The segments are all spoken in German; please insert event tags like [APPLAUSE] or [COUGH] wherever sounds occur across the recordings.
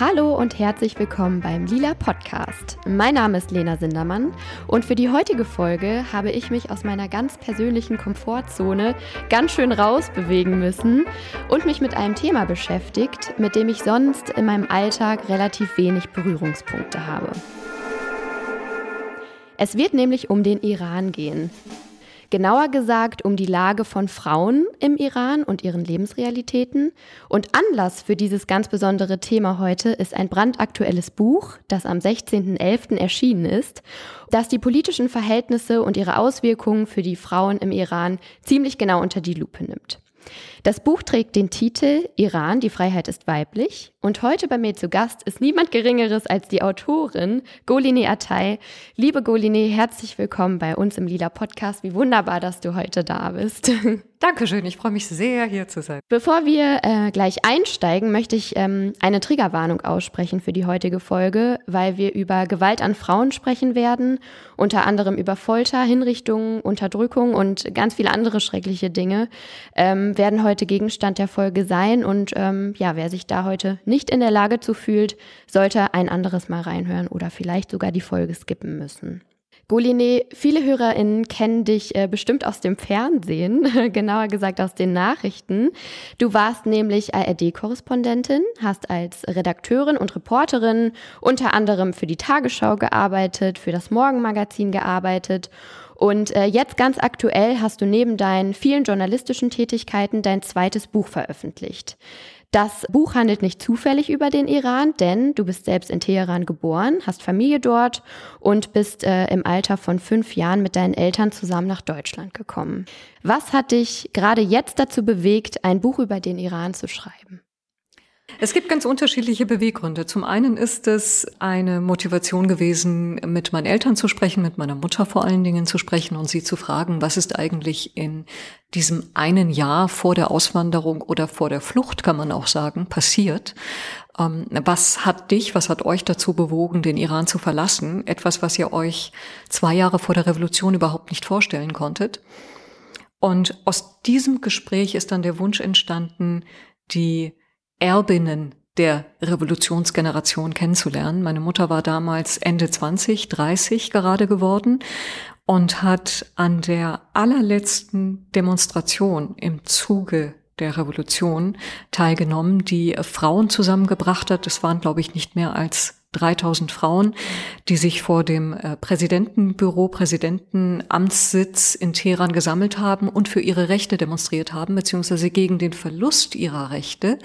Hallo und herzlich willkommen beim Lila Podcast. Mein Name ist Lena Sindermann und für die heutige Folge habe ich mich aus meiner ganz persönlichen Komfortzone ganz schön rausbewegen müssen und mich mit einem Thema beschäftigt, mit dem ich sonst in meinem Alltag relativ wenig Berührungspunkte habe. Es wird nämlich um den Iran gehen. Genauer gesagt um die Lage von Frauen im Iran und ihren Lebensrealitäten. Und Anlass für dieses ganz besondere Thema heute ist ein brandaktuelles Buch, das am 16.11. erschienen ist, das die politischen Verhältnisse und ihre Auswirkungen für die Frauen im Iran ziemlich genau unter die Lupe nimmt. Das Buch trägt den Titel Iran, die Freiheit ist weiblich. Und heute bei mir zu Gast ist niemand Geringeres als die Autorin Goline Atay. Liebe Goline, herzlich willkommen bei uns im Lila Podcast. Wie wunderbar, dass du heute da bist. [LAUGHS] Dankeschön, ich freue mich sehr, hier zu sein. Bevor wir äh, gleich einsteigen, möchte ich ähm, eine Triggerwarnung aussprechen für die heutige Folge, weil wir über Gewalt an Frauen sprechen werden, unter anderem über Folter, Hinrichtungen, Unterdrückung und ganz viele andere schreckliche Dinge, ähm, werden heute Gegenstand der Folge sein. Und ähm, ja, wer sich da heute nicht in der Lage zu fühlt, sollte ein anderes Mal reinhören oder vielleicht sogar die Folge skippen müssen. Goline, viele HörerInnen kennen dich äh, bestimmt aus dem Fernsehen, [LAUGHS] genauer gesagt aus den Nachrichten. Du warst nämlich ARD-Korrespondentin, hast als Redakteurin und Reporterin unter anderem für die Tagesschau gearbeitet, für das Morgenmagazin gearbeitet und äh, jetzt ganz aktuell hast du neben deinen vielen journalistischen Tätigkeiten dein zweites Buch veröffentlicht. Das Buch handelt nicht zufällig über den Iran, denn du bist selbst in Teheran geboren, hast Familie dort und bist äh, im Alter von fünf Jahren mit deinen Eltern zusammen nach Deutschland gekommen. Was hat dich gerade jetzt dazu bewegt, ein Buch über den Iran zu schreiben? Es gibt ganz unterschiedliche Beweggründe. Zum einen ist es eine Motivation gewesen, mit meinen Eltern zu sprechen, mit meiner Mutter vor allen Dingen zu sprechen und sie zu fragen, was ist eigentlich in diesem einen Jahr vor der Auswanderung oder vor der Flucht, kann man auch sagen, passiert. Ähm, was hat dich, was hat euch dazu bewogen, den Iran zu verlassen? Etwas, was ihr euch zwei Jahre vor der Revolution überhaupt nicht vorstellen konntet. Und aus diesem Gespräch ist dann der Wunsch entstanden, die Erbinnen der Revolutionsgeneration kennenzulernen. Meine Mutter war damals Ende 20, 30 gerade geworden und hat an der allerletzten Demonstration im Zuge der Revolution teilgenommen, die Frauen zusammengebracht hat. Es waren, glaube ich, nicht mehr als 3000 Frauen, die sich vor dem äh, Präsidentenbüro, Präsidentenamtssitz in Teheran gesammelt haben und für ihre Rechte demonstriert haben, beziehungsweise gegen den Verlust ihrer Rechte.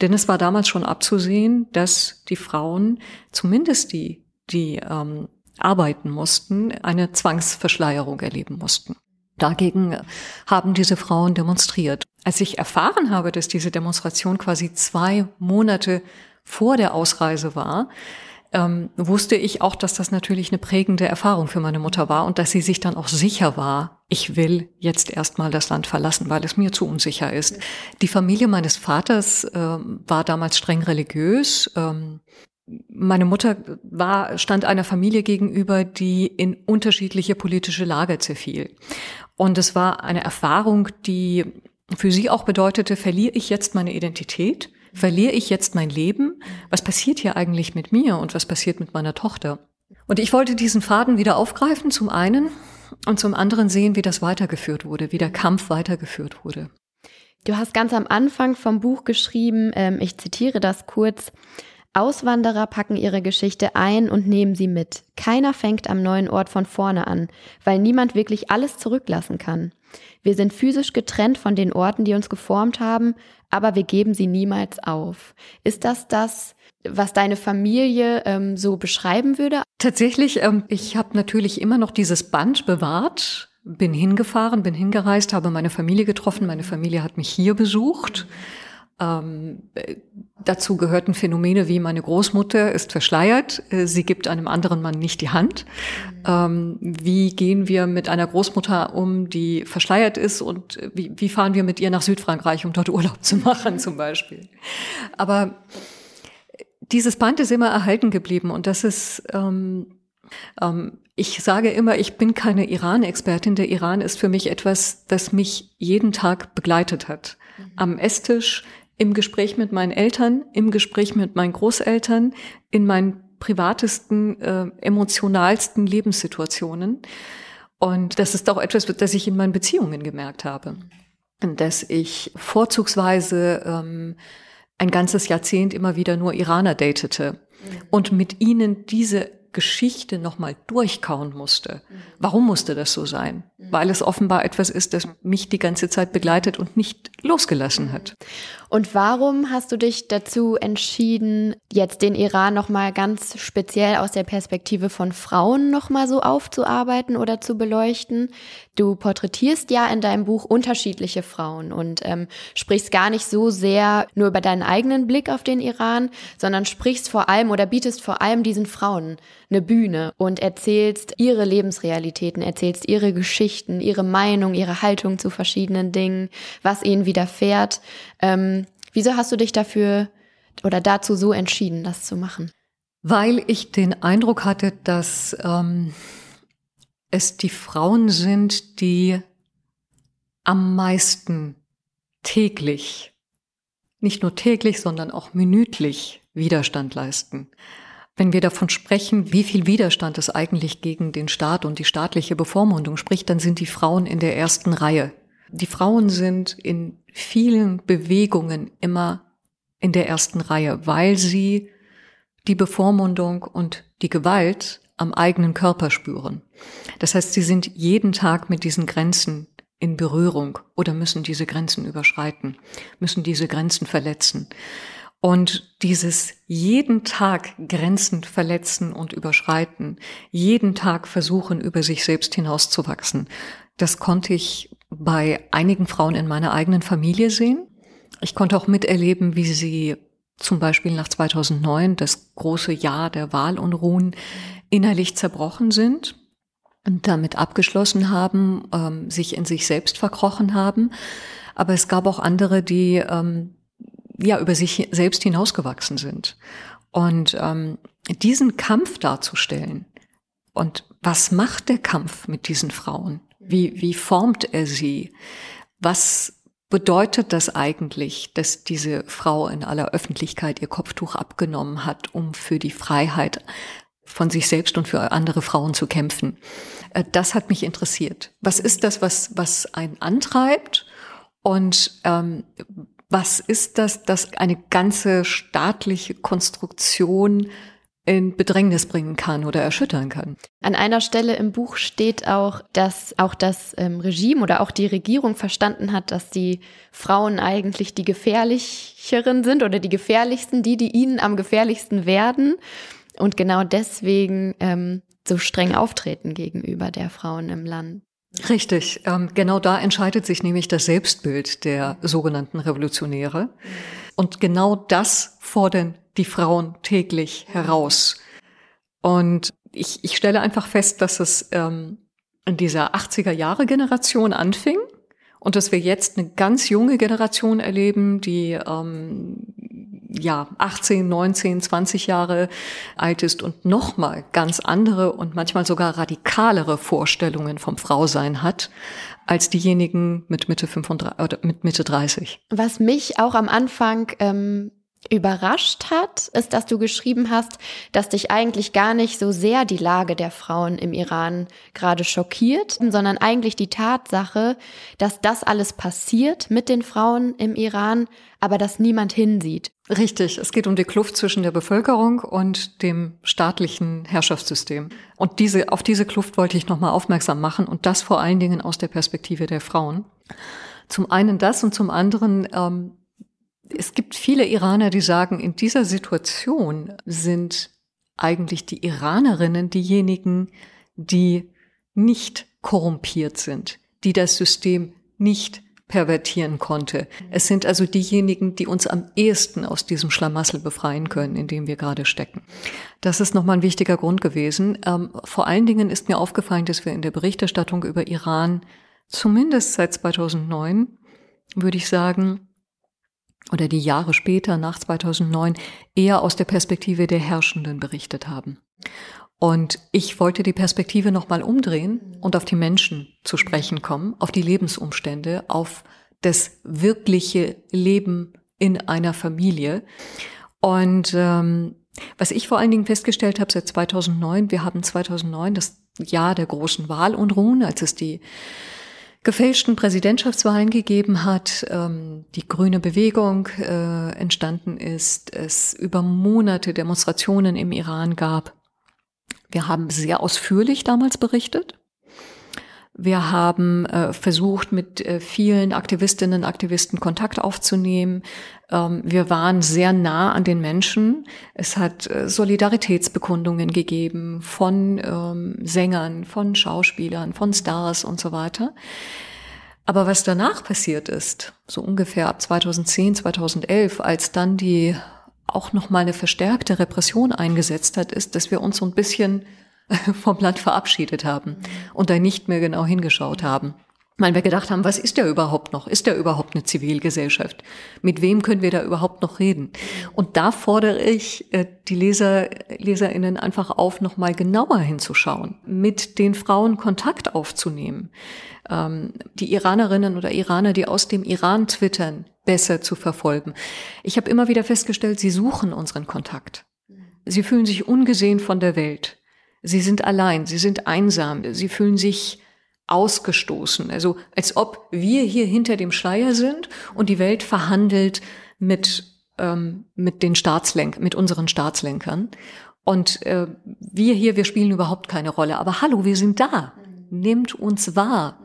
Denn es war damals schon abzusehen, dass die Frauen, zumindest die, die ähm, arbeiten mussten, eine Zwangsverschleierung erleben mussten. Dagegen haben diese Frauen demonstriert. Als ich erfahren habe, dass diese Demonstration quasi zwei Monate vor der Ausreise war, ähm, wusste ich auch, dass das natürlich eine prägende Erfahrung für meine Mutter war und dass sie sich dann auch sicher war, ich will jetzt erstmal das Land verlassen, weil es mir zu unsicher ist. Die Familie meines Vaters äh, war damals streng religiös. Ähm, meine Mutter war, stand einer Familie gegenüber, die in unterschiedliche politische Lager zerfiel. Und es war eine Erfahrung, die für sie auch bedeutete, verliere ich jetzt meine Identität? Verliere ich jetzt mein Leben? Was passiert hier eigentlich mit mir und was passiert mit meiner Tochter? Und ich wollte diesen Faden wieder aufgreifen, zum einen, und zum anderen sehen, wie das weitergeführt wurde, wie der Kampf weitergeführt wurde. Du hast ganz am Anfang vom Buch geschrieben, ähm, ich zitiere das kurz, Auswanderer packen ihre Geschichte ein und nehmen sie mit. Keiner fängt am neuen Ort von vorne an, weil niemand wirklich alles zurücklassen kann. Wir sind physisch getrennt von den Orten, die uns geformt haben, aber wir geben sie niemals auf. Ist das das, was deine Familie ähm, so beschreiben würde? Tatsächlich, ähm, ich habe natürlich immer noch dieses Band bewahrt, bin hingefahren, bin hingereist, habe meine Familie getroffen, meine Familie hat mich hier besucht. Ähm, dazu gehörten Phänomene wie meine Großmutter ist verschleiert, äh, sie gibt einem anderen Mann nicht die Hand. Mhm. Ähm, wie gehen wir mit einer Großmutter um, die verschleiert ist und wie, wie fahren wir mit ihr nach Südfrankreich, um dort Urlaub zu machen zum Beispiel. Aber dieses Band ist immer erhalten geblieben und das ist, ähm, ähm, ich sage immer, ich bin keine Iran-Expertin. Der Iran ist für mich etwas, das mich jeden Tag begleitet hat. Mhm. Am Esstisch, im Gespräch mit meinen Eltern, im Gespräch mit meinen Großeltern, in meinen privatesten, äh, emotionalsten Lebenssituationen. Und das ist auch etwas, das ich in meinen Beziehungen gemerkt habe. Dass ich vorzugsweise ähm, ein ganzes Jahrzehnt immer wieder nur Iraner datete mhm. und mit ihnen diese Geschichte nochmal durchkauen musste. Warum musste das so sein? Weil es offenbar etwas ist, das mich die ganze Zeit begleitet und nicht losgelassen hat. Und warum hast du dich dazu entschieden, jetzt den Iran nochmal ganz speziell aus der Perspektive von Frauen nochmal so aufzuarbeiten oder zu beleuchten? Du porträtierst ja in deinem Buch unterschiedliche Frauen und ähm, sprichst gar nicht so sehr nur über deinen eigenen Blick auf den Iran, sondern sprichst vor allem oder bietest vor allem diesen Frauen eine Bühne und erzählst ihre Lebensrealitäten, erzählst ihre Geschichten, ihre Meinung, ihre Haltung zu verschiedenen Dingen, was ihnen widerfährt. Ähm, wieso hast du dich dafür oder dazu so entschieden, das zu machen? Weil ich den Eindruck hatte, dass ähm, es die Frauen sind, die am meisten täglich, nicht nur täglich, sondern auch minütlich Widerstand leisten. Wenn wir davon sprechen, wie viel Widerstand es eigentlich gegen den Staat und die staatliche Bevormundung spricht, dann sind die Frauen in der ersten Reihe. Die Frauen sind in vielen Bewegungen immer in der ersten Reihe, weil sie die Bevormundung und die Gewalt am eigenen Körper spüren. Das heißt, sie sind jeden Tag mit diesen Grenzen in Berührung oder müssen diese Grenzen überschreiten, müssen diese Grenzen verletzen. Und dieses jeden Tag Grenzen verletzen und überschreiten, jeden Tag versuchen, über sich selbst hinauszuwachsen, das konnte ich bei einigen Frauen in meiner eigenen Familie sehen. Ich konnte auch miterleben, wie sie zum Beispiel nach 2009, das große Jahr der Wahlunruhen, innerlich zerbrochen sind und damit abgeschlossen haben, ähm, sich in sich selbst verkrochen haben. Aber es gab auch andere, die ähm, ja über sich selbst hinausgewachsen sind. Und ähm, diesen Kampf darzustellen und was macht der Kampf mit diesen Frauen? Wie, wie formt er sie? Was bedeutet das eigentlich, dass diese Frau in aller Öffentlichkeit ihr Kopftuch abgenommen hat, um für die Freiheit von sich selbst und für andere Frauen zu kämpfen. Äh, das hat mich interessiert. Was ist das, was, was einen antreibt? Und ähm, was ist das, das eine ganze staatliche Konstruktion in Bedrängnis bringen kann oder erschüttern kann. An einer Stelle im Buch steht auch, dass auch das ähm, Regime oder auch die Regierung verstanden hat, dass die Frauen eigentlich die gefährlicheren sind oder die gefährlichsten, die, die ihnen am gefährlichsten werden und genau deswegen ähm, so streng auftreten gegenüber der Frauen im Land. Richtig, ähm, genau da entscheidet sich nämlich das Selbstbild der sogenannten Revolutionäre. Und genau das fordern die Frauen täglich heraus. Und ich, ich stelle einfach fest, dass es ähm, in dieser 80er Jahre Generation anfing und dass wir jetzt eine ganz junge Generation erleben, die ähm, ja 18, 19, 20 Jahre alt ist und nochmal ganz andere und manchmal sogar radikalere Vorstellungen vom Frausein hat als diejenigen mit Mitte 35 oder mit Mitte 30. Was mich auch am Anfang ähm, überrascht hat, ist, dass du geschrieben hast, dass dich eigentlich gar nicht so sehr die Lage der Frauen im Iran gerade schockiert, sondern eigentlich die Tatsache, dass das alles passiert mit den Frauen im Iran, aber dass niemand hinsieht. Richtig, es geht um die Kluft zwischen der Bevölkerung und dem staatlichen Herrschaftssystem. Und diese, auf diese Kluft wollte ich nochmal aufmerksam machen und das vor allen Dingen aus der Perspektive der Frauen. Zum einen das und zum anderen ähm, es gibt viele Iraner, die sagen, in dieser Situation sind eigentlich die Iranerinnen diejenigen, die nicht korrumpiert sind, die das System nicht pervertieren konnte. Es sind also diejenigen, die uns am ehesten aus diesem Schlamassel befreien können, in dem wir gerade stecken. Das ist nochmal ein wichtiger Grund gewesen. Ähm, vor allen Dingen ist mir aufgefallen, dass wir in der Berichterstattung über Iran zumindest seit 2009, würde ich sagen, oder die Jahre später, nach 2009, eher aus der Perspektive der Herrschenden berichtet haben. Und ich wollte die Perspektive nochmal umdrehen und auf die Menschen zu sprechen kommen, auf die Lebensumstände, auf das wirkliche Leben in einer Familie. Und ähm, was ich vor allen Dingen festgestellt habe seit 2009, wir haben 2009 das Jahr der großen Wahlunruhen, als es die gefälschten Präsidentschaftswahlen gegeben hat, ähm, die grüne Bewegung äh, entstanden ist, es über Monate Demonstrationen im Iran gab wir haben sehr ausführlich damals berichtet. Wir haben äh, versucht, mit äh, vielen Aktivistinnen und Aktivisten Kontakt aufzunehmen. Ähm, wir waren sehr nah an den Menschen. Es hat äh, Solidaritätsbekundungen gegeben von ähm, Sängern, von Schauspielern, von Stars und so weiter. Aber was danach passiert ist, so ungefähr ab 2010, 2011, als dann die auch noch mal eine verstärkte Repression eingesetzt hat, ist, dass wir uns so ein bisschen [LAUGHS] vom Land verabschiedet haben und da nicht mehr genau hingeschaut haben. Weil wir gedacht haben, was ist der überhaupt noch? Ist der überhaupt eine Zivilgesellschaft? Mit wem können wir da überhaupt noch reden? Und da fordere ich äh, die Leser, LeserInnen einfach auf, nochmal genauer hinzuschauen, mit den Frauen Kontakt aufzunehmen, ähm, die Iranerinnen oder Iraner, die aus dem Iran twittern, besser zu verfolgen. Ich habe immer wieder festgestellt, sie suchen unseren Kontakt. Sie fühlen sich ungesehen von der Welt. Sie sind allein, sie sind einsam, sie fühlen sich ausgestoßen. Also als ob wir hier hinter dem Schleier sind und die Welt verhandelt mit, ähm, mit den Staatslenk, mit unseren Staatslenkern. Und äh, wir hier, wir spielen überhaupt keine Rolle. Aber hallo, wir sind da. Nehmt uns wahr.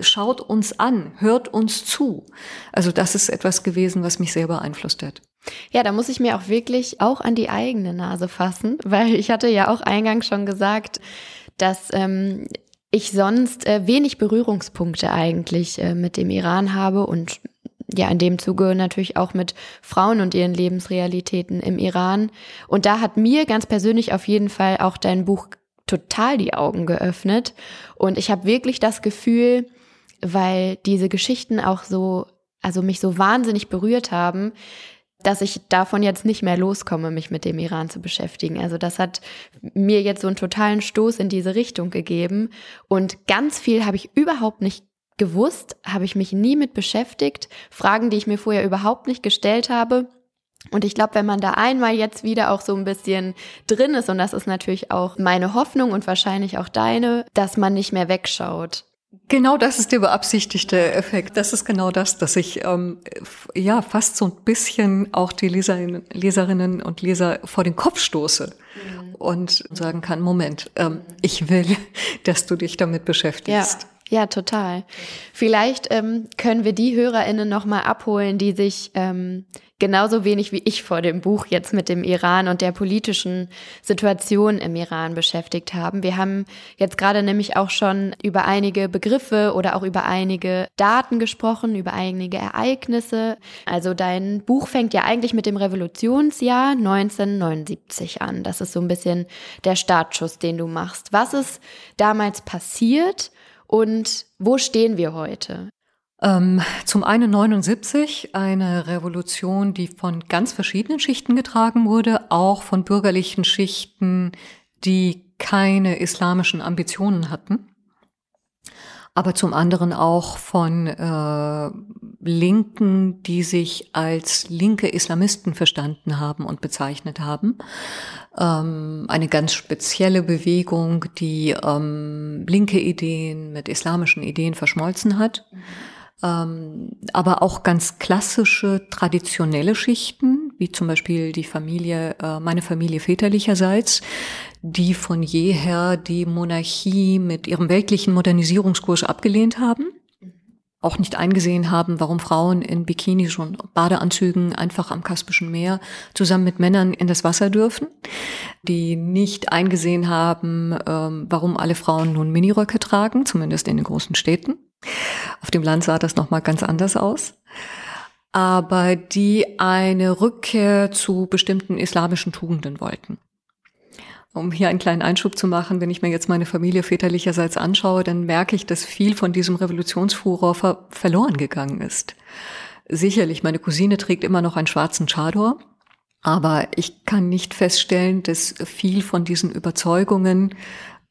Schaut uns an, hört uns zu. Also das ist etwas gewesen, was mich sehr beeinflusst hat. Ja, da muss ich mir auch wirklich auch an die eigene Nase fassen, [LAUGHS] weil ich hatte ja auch eingangs schon gesagt, dass ähm, ich sonst äh, wenig Berührungspunkte eigentlich äh, mit dem Iran habe und ja, in dem Zuge natürlich auch mit Frauen und ihren Lebensrealitäten im Iran. Und da hat mir ganz persönlich auf jeden Fall auch dein Buch total die Augen geöffnet. Und ich habe wirklich das Gefühl, weil diese Geschichten auch so, also mich so wahnsinnig berührt haben, dass ich davon jetzt nicht mehr loskomme, mich mit dem Iran zu beschäftigen. Also das hat mir jetzt so einen totalen Stoß in diese Richtung gegeben. Und ganz viel habe ich überhaupt nicht gewusst, habe ich mich nie mit beschäftigt. Fragen, die ich mir vorher überhaupt nicht gestellt habe. Und ich glaube, wenn man da einmal jetzt wieder auch so ein bisschen drin ist, und das ist natürlich auch meine Hoffnung und wahrscheinlich auch deine, dass man nicht mehr wegschaut. Genau das ist der beabsichtigte Effekt. Das ist genau das, dass ich ähm, ja fast so ein bisschen auch die Leserinnen, Leserinnen und Leser vor den Kopf stoße mhm. und sagen kann, Moment, ähm, ich will, [LAUGHS] dass du dich damit beschäftigst. Ja. Ja, total. Vielleicht ähm, können wir die HörerInnen nochmal abholen, die sich ähm, genauso wenig wie ich vor dem Buch jetzt mit dem Iran und der politischen Situation im Iran beschäftigt haben. Wir haben jetzt gerade nämlich auch schon über einige Begriffe oder auch über einige Daten gesprochen, über einige Ereignisse. Also dein Buch fängt ja eigentlich mit dem Revolutionsjahr 1979 an. Das ist so ein bisschen der Startschuss, den du machst. Was ist damals passiert? Und wo stehen wir heute? Ähm, zum einen 79, eine Revolution, die von ganz verschiedenen Schichten getragen wurde, auch von bürgerlichen Schichten, die keine islamischen Ambitionen hatten, aber zum anderen auch von äh, Linken, die sich als linke Islamisten verstanden haben und bezeichnet haben ähm, eine ganz spezielle Bewegung, die ähm, linke Ideen mit islamischen Ideen verschmolzen hat. Ähm, aber auch ganz klassische, traditionelle Schichten, wie zum Beispiel die Familie, äh, meine Familie väterlicherseits, die von jeher die Monarchie mit ihrem weltlichen Modernisierungskurs abgelehnt haben auch nicht eingesehen haben, warum Frauen in Bikinis und Badeanzügen einfach am Kaspischen Meer zusammen mit Männern in das Wasser dürfen, die nicht eingesehen haben, ähm, warum alle Frauen nun Miniröcke tragen, zumindest in den großen Städten. Auf dem Land sah das nochmal ganz anders aus. Aber die eine Rückkehr zu bestimmten islamischen Tugenden wollten. Um hier einen kleinen Einschub zu machen, wenn ich mir jetzt meine Familie väterlicherseits anschaue, dann merke ich, dass viel von diesem Revolutionsfuror ver verloren gegangen ist. Sicherlich, meine Cousine trägt immer noch einen schwarzen Chador, aber ich kann nicht feststellen, dass viel von diesen Überzeugungen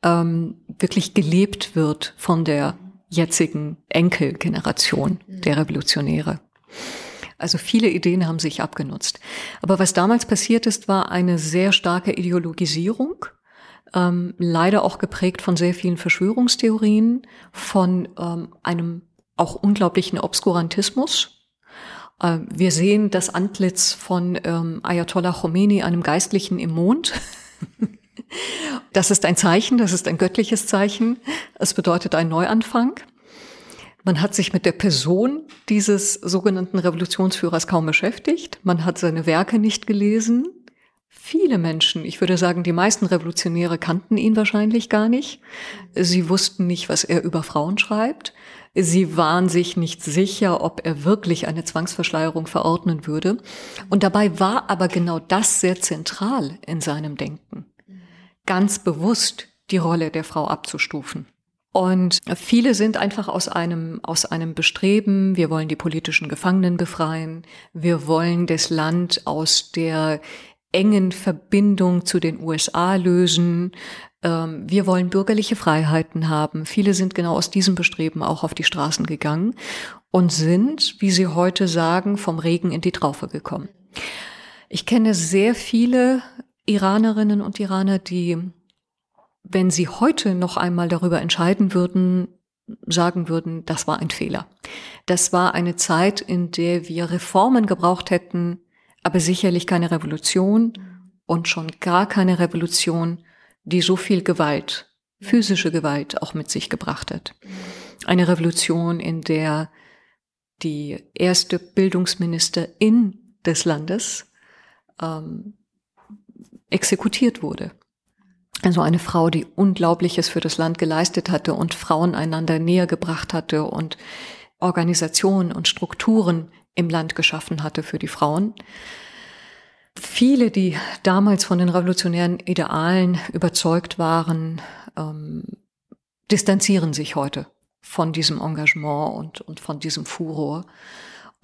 ähm, wirklich gelebt wird von der jetzigen Enkelgeneration der Revolutionäre. Also viele Ideen haben sich abgenutzt. Aber was damals passiert ist, war eine sehr starke Ideologisierung, ähm, leider auch geprägt von sehr vielen Verschwörungstheorien, von ähm, einem auch unglaublichen Obskurantismus. Äh, wir sehen das Antlitz von ähm, Ayatollah Khomeini, einem Geistlichen im Mond. [LAUGHS] Das ist ein Zeichen, das ist ein göttliches Zeichen. Es bedeutet ein Neuanfang. Man hat sich mit der Person dieses sogenannten Revolutionsführers kaum beschäftigt. Man hat seine Werke nicht gelesen. Viele Menschen, ich würde sagen, die meisten Revolutionäre kannten ihn wahrscheinlich gar nicht. Sie wussten nicht, was er über Frauen schreibt. Sie waren sich nicht sicher, ob er wirklich eine Zwangsverschleierung verordnen würde. Und dabei war aber genau das sehr zentral in seinem Denken ganz bewusst die Rolle der Frau abzustufen. Und viele sind einfach aus einem, aus einem Bestreben, wir wollen die politischen Gefangenen befreien, wir wollen das Land aus der engen Verbindung zu den USA lösen, ähm, wir wollen bürgerliche Freiheiten haben. Viele sind genau aus diesem Bestreben auch auf die Straßen gegangen und sind, wie sie heute sagen, vom Regen in die Traufe gekommen. Ich kenne sehr viele Iranerinnen und Iraner, die, wenn sie heute noch einmal darüber entscheiden würden, sagen würden, das war ein Fehler. Das war eine Zeit, in der wir Reformen gebraucht hätten, aber sicherlich keine Revolution und schon gar keine Revolution, die so viel Gewalt, physische Gewalt auch mit sich gebracht hat. Eine Revolution, in der die erste Bildungsministerin des Landes ähm, exekutiert wurde. Also eine Frau, die Unglaubliches für das Land geleistet hatte und Frauen einander näher gebracht hatte und Organisationen und Strukturen im Land geschaffen hatte für die Frauen. Viele, die damals von den revolutionären Idealen überzeugt waren, ähm, distanzieren sich heute von diesem Engagement und, und von diesem Furor.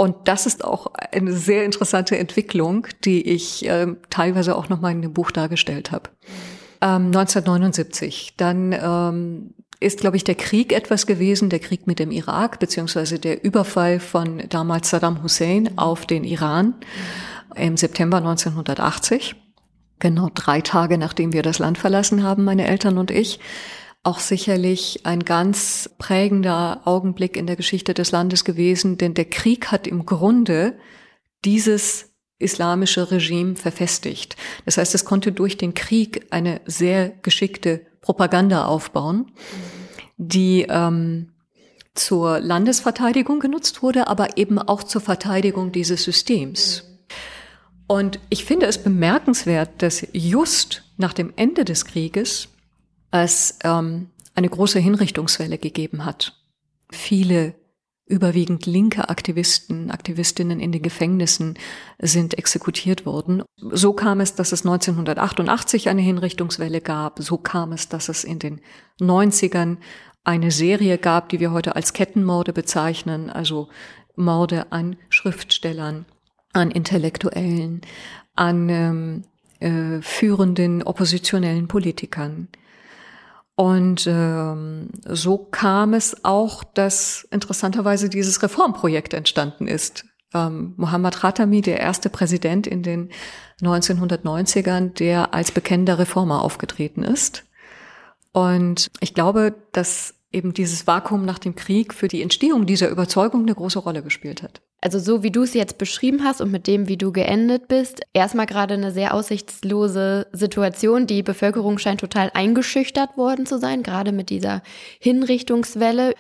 Und das ist auch eine sehr interessante Entwicklung, die ich äh, teilweise auch nochmal in dem Buch dargestellt habe. Ähm, 1979, dann ähm, ist, glaube ich, der Krieg etwas gewesen, der Krieg mit dem Irak, beziehungsweise der Überfall von damals Saddam Hussein auf den Iran im September 1980. Genau drei Tage nachdem wir das Land verlassen haben, meine Eltern und ich auch sicherlich ein ganz prägender Augenblick in der Geschichte des Landes gewesen, denn der Krieg hat im Grunde dieses islamische Regime verfestigt. Das heißt, es konnte durch den Krieg eine sehr geschickte Propaganda aufbauen, die ähm, zur Landesverteidigung genutzt wurde, aber eben auch zur Verteidigung dieses Systems. Und ich finde es bemerkenswert, dass just nach dem Ende des Krieges es ähm, eine große Hinrichtungswelle gegeben hat. Viele überwiegend linke Aktivisten, Aktivistinnen in den Gefängnissen sind exekutiert worden. So kam es, dass es 1988 eine Hinrichtungswelle gab. So kam es, dass es in den 90ern eine Serie gab, die wir heute als Kettenmorde bezeichnen, also Morde an Schriftstellern, an Intellektuellen, an ähm, äh, führenden oppositionellen Politikern. Und ähm, so kam es auch, dass interessanterweise dieses Reformprojekt entstanden ist. Ähm, Mohammad Khatami, der erste Präsident in den 1990ern, der als bekennender Reformer aufgetreten ist. Und ich glaube, dass eben dieses Vakuum nach dem Krieg für die Entstehung dieser Überzeugung eine große Rolle gespielt hat. Also so wie du es jetzt beschrieben hast und mit dem, wie du geendet bist, erstmal gerade eine sehr aussichtslose Situation. Die Bevölkerung scheint total eingeschüchtert worden zu sein, gerade mit dieser Hinrichtungswelle.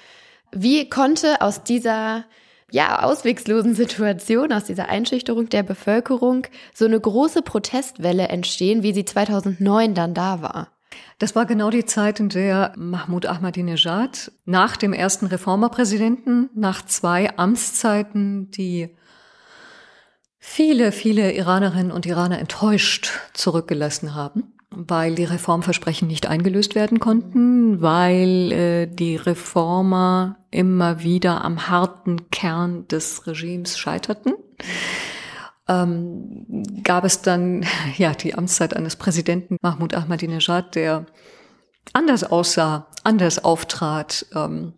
Wie konnte aus dieser ja, auswegslosen Situation, aus dieser Einschüchterung der Bevölkerung so eine große Protestwelle entstehen, wie sie 2009 dann da war? Das war genau die Zeit, in der Mahmoud Ahmadinejad nach dem ersten Reformerpräsidenten, nach zwei Amtszeiten, die viele, viele Iranerinnen und Iraner enttäuscht zurückgelassen haben, weil die Reformversprechen nicht eingelöst werden konnten, weil äh, die Reformer immer wieder am harten Kern des Regimes scheiterten ähm, gab es dann [LAUGHS] ja die Amtszeit eines Präsidenten Mahmoud Ahmadinejad, der anders aussah, anders auftrat, ähm,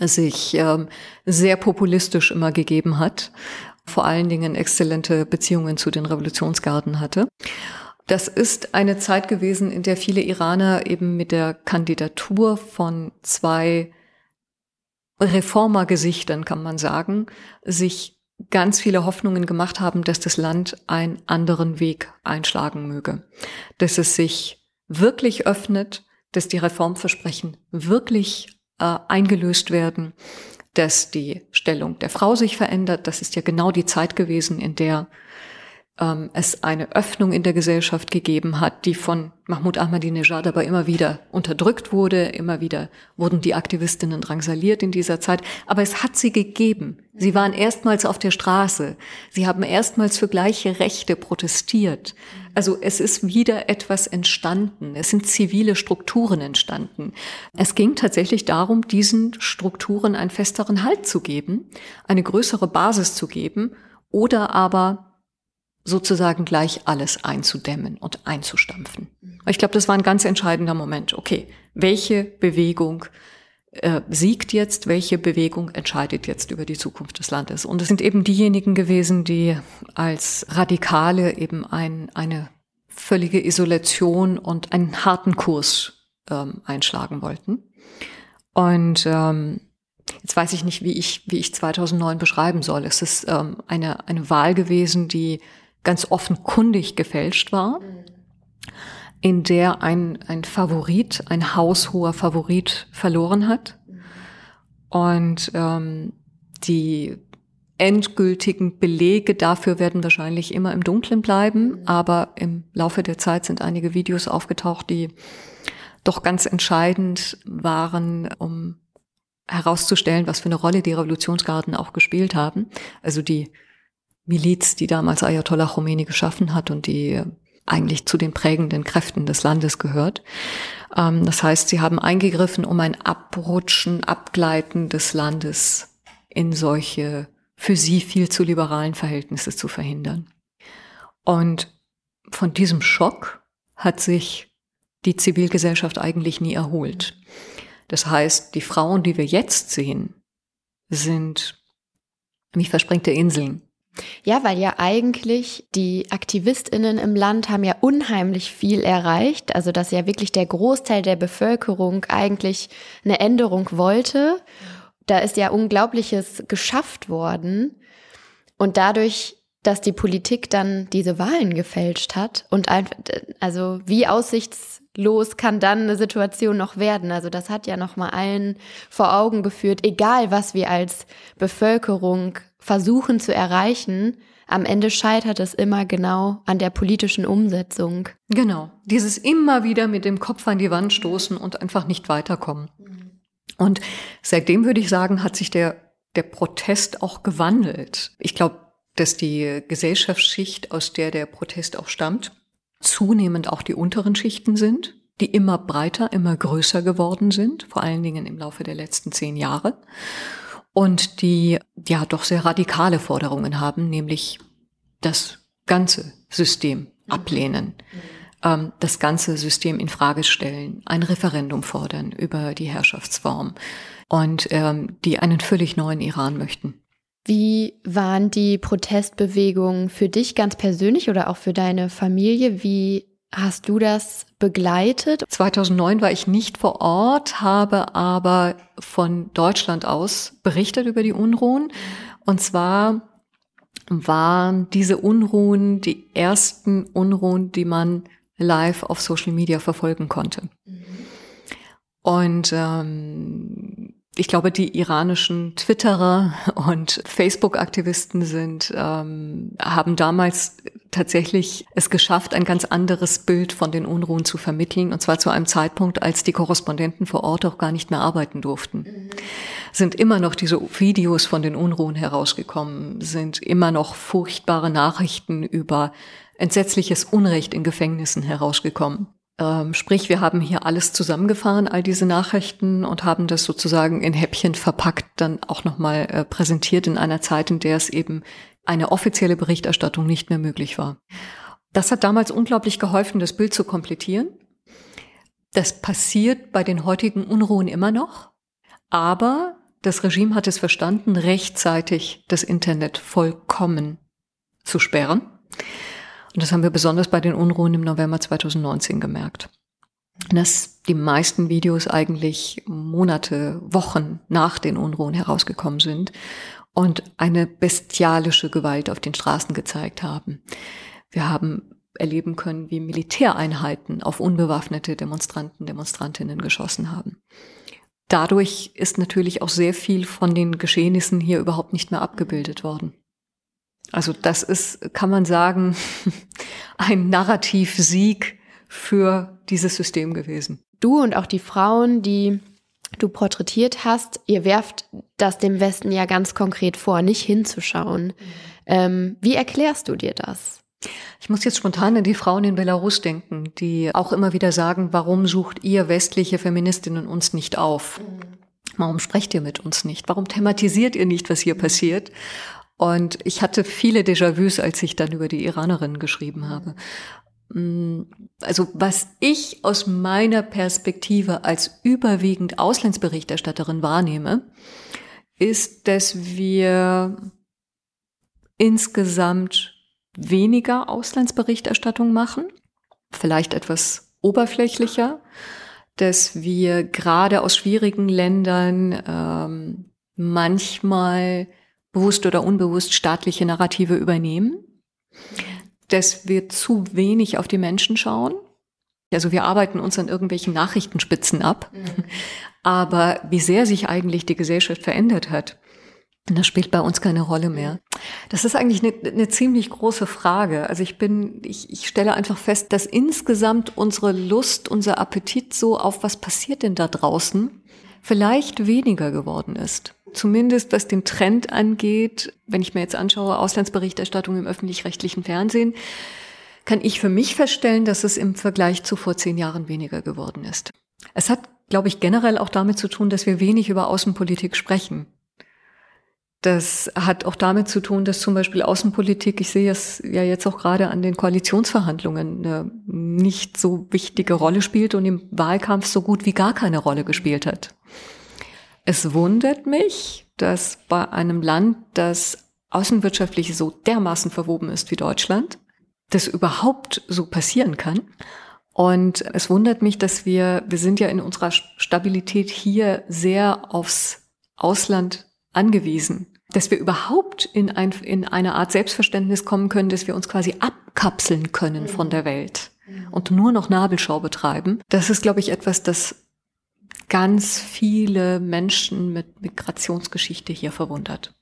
sich ähm, sehr populistisch immer gegeben hat, vor allen Dingen exzellente Beziehungen zu den Revolutionsgarden hatte. Das ist eine Zeit gewesen, in der viele Iraner eben mit der Kandidatur von zwei Reformergesichtern, kann man sagen, sich ganz viele Hoffnungen gemacht haben, dass das Land einen anderen Weg einschlagen möge, dass es sich wirklich öffnet, dass die Reformversprechen wirklich äh, eingelöst werden, dass die Stellung der Frau sich verändert. Das ist ja genau die Zeit gewesen, in der ähm, es eine Öffnung in der Gesellschaft gegeben hat, die von Mahmoud Ahmadinejad aber immer wieder unterdrückt wurde, immer wieder wurden die Aktivistinnen drangsaliert in dieser Zeit, aber es hat sie gegeben. Sie waren erstmals auf der Straße, sie haben erstmals für gleiche Rechte protestiert. Also es ist wieder etwas entstanden, es sind zivile Strukturen entstanden. Es ging tatsächlich darum, diesen Strukturen einen festeren Halt zu geben, eine größere Basis zu geben oder aber sozusagen gleich alles einzudämmen und einzustampfen. Ich glaube, das war ein ganz entscheidender Moment. Okay, welche Bewegung äh, siegt jetzt, welche Bewegung entscheidet jetzt über die Zukunft des Landes? Und es sind eben diejenigen gewesen, die als Radikale eben ein, eine völlige Isolation und einen harten Kurs ähm, einschlagen wollten. Und ähm, Jetzt weiß ich nicht, wie ich, wie ich 2009 beschreiben soll. Es ist ähm, eine, eine Wahl gewesen, die ganz offenkundig gefälscht war, in der ein, ein Favorit, ein haushoher Favorit verloren hat. Und ähm, die endgültigen Belege dafür werden wahrscheinlich immer im Dunkeln bleiben, aber im Laufe der Zeit sind einige Videos aufgetaucht, die doch ganz entscheidend waren, um herauszustellen, was für eine Rolle die Revolutionsgarden auch gespielt haben. Also die Miliz, die damals Ayatollah Khomeini geschaffen hat und die eigentlich zu den prägenden Kräften des Landes gehört. Ähm, das heißt, sie haben eingegriffen, um ein Abrutschen, Abgleiten des Landes in solche für sie viel zu liberalen Verhältnisse zu verhindern. Und von diesem Schock hat sich die Zivilgesellschaft eigentlich nie erholt. Das heißt, die Frauen, die wir jetzt sehen, sind wie versprengte Inseln. Ja, weil ja eigentlich die Aktivistinnen im Land haben ja unheimlich viel erreicht, also dass ja wirklich der Großteil der Bevölkerung eigentlich eine Änderung wollte. Da ist ja unglaubliches geschafft worden und dadurch dass die Politik dann diese Wahlen gefälscht hat und einfach, also wie aussichtslos kann dann eine Situation noch werden? Also das hat ja noch mal allen vor Augen geführt, egal was wir als Bevölkerung versuchen zu erreichen, am Ende scheitert es immer genau an der politischen Umsetzung. Genau. Dieses immer wieder mit dem Kopf an die Wand stoßen und einfach nicht weiterkommen. Und seitdem würde ich sagen, hat sich der, der Protest auch gewandelt. Ich glaube, dass die Gesellschaftsschicht, aus der der Protest auch stammt, zunehmend auch die unteren Schichten sind, die immer breiter, immer größer geworden sind, vor allen Dingen im Laufe der letzten zehn Jahre und die ja doch sehr radikale Forderungen haben, nämlich das ganze System ablehnen, ähm, das ganze System in Frage stellen, ein Referendum fordern über die Herrschaftsform und ähm, die einen völlig neuen Iran möchten. Wie waren die Protestbewegungen für dich ganz persönlich oder auch für deine Familie? Wie hast du das begleitet? 2009 war ich nicht vor Ort, habe aber von Deutschland aus berichtet über die Unruhen. Und zwar waren diese Unruhen die ersten Unruhen, die man live auf Social Media verfolgen konnte. Und ähm, ich glaube, die iranischen Twitterer und Facebook-Aktivisten sind, ähm, haben damals tatsächlich es geschafft, ein ganz anderes Bild von den Unruhen zu vermitteln, und zwar zu einem Zeitpunkt, als die Korrespondenten vor Ort auch gar nicht mehr arbeiten durften. Mhm. Sind immer noch diese Videos von den Unruhen herausgekommen, sind immer noch furchtbare Nachrichten über entsetzliches Unrecht in Gefängnissen herausgekommen. Ähm, sprich, wir haben hier alles zusammengefahren, all diese Nachrichten und haben das sozusagen in Häppchen verpackt, dann auch nochmal äh, präsentiert in einer Zeit, in der es eben eine offizielle Berichterstattung nicht mehr möglich war. Das hat damals unglaublich geholfen, das Bild zu komplettieren. Das passiert bei den heutigen Unruhen immer noch, aber das Regime hat es verstanden, rechtzeitig das Internet vollkommen zu sperren. Und das haben wir besonders bei den Unruhen im November 2019 gemerkt. Dass die meisten Videos eigentlich Monate, Wochen nach den Unruhen herausgekommen sind und eine bestialische Gewalt auf den Straßen gezeigt haben. Wir haben erleben können, wie Militäreinheiten auf unbewaffnete Demonstranten, Demonstrantinnen geschossen haben. Dadurch ist natürlich auch sehr viel von den Geschehnissen hier überhaupt nicht mehr abgebildet worden. Also das ist, kann man sagen, [LAUGHS] ein Narrativsieg für dieses System gewesen. Du und auch die Frauen, die du porträtiert hast, ihr werft das dem Westen ja ganz konkret vor, nicht hinzuschauen. Ähm, wie erklärst du dir das? Ich muss jetzt spontan an die Frauen in Belarus denken, die auch immer wieder sagen, warum sucht ihr westliche Feministinnen uns nicht auf? Warum sprecht ihr mit uns nicht? Warum thematisiert ihr nicht, was hier passiert? Und ich hatte viele Déjà-vus, als ich dann über die Iranerinnen geschrieben habe. Mm, also was ich aus meiner Perspektive als überwiegend Auslandsberichterstatterin wahrnehme, ist, dass wir insgesamt weniger Auslandsberichterstattung machen, vielleicht etwas oberflächlicher, dass wir gerade aus schwierigen Ländern ähm, manchmal bewusst oder unbewusst staatliche Narrative übernehmen dass wir zu wenig auf die Menschen schauen. Also wir arbeiten uns an irgendwelchen Nachrichtenspitzen ab. Mhm. Aber wie sehr sich eigentlich die Gesellschaft verändert hat, das spielt bei uns keine Rolle mehr. Das ist eigentlich eine, eine ziemlich große Frage. Also ich bin, ich, ich stelle einfach fest, dass insgesamt unsere Lust, unser Appetit so auf was passiert denn da draußen vielleicht weniger geworden ist zumindest was den Trend angeht, wenn ich mir jetzt anschaue, Auslandsberichterstattung im öffentlich-rechtlichen Fernsehen, kann ich für mich feststellen, dass es im Vergleich zu vor zehn Jahren weniger geworden ist. Es hat, glaube ich, generell auch damit zu tun, dass wir wenig über Außenpolitik sprechen. Das hat auch damit zu tun, dass zum Beispiel Außenpolitik, ich sehe es ja jetzt auch gerade an den Koalitionsverhandlungen, eine nicht so wichtige Rolle spielt und im Wahlkampf so gut wie gar keine Rolle gespielt hat. Es wundert mich, dass bei einem Land, das außenwirtschaftlich so dermaßen verwoben ist wie Deutschland, das überhaupt so passieren kann. Und es wundert mich, dass wir, wir sind ja in unserer Stabilität hier sehr aufs Ausland angewiesen, dass wir überhaupt in, ein, in eine Art Selbstverständnis kommen können, dass wir uns quasi abkapseln können von der Welt und nur noch Nabelschau betreiben. Das ist, glaube ich, etwas, das ganz viele Menschen mit Migrationsgeschichte hier verwundert.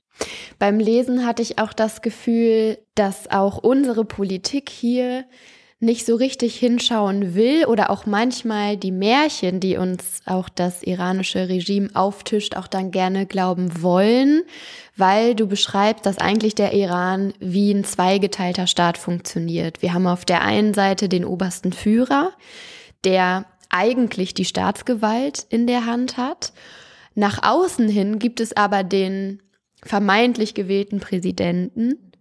Beim Lesen hatte ich auch das Gefühl, dass auch unsere Politik hier nicht so richtig hinschauen will oder auch manchmal die Märchen, die uns auch das iranische Regime auftischt, auch dann gerne glauben wollen, weil du beschreibst, dass eigentlich der Iran wie ein zweigeteilter Staat funktioniert. Wir haben auf der einen Seite den obersten Führer, der eigentlich die Staatsgewalt in der Hand hat. Nach außen hin gibt es aber den vermeintlich gewählten Präsidenten,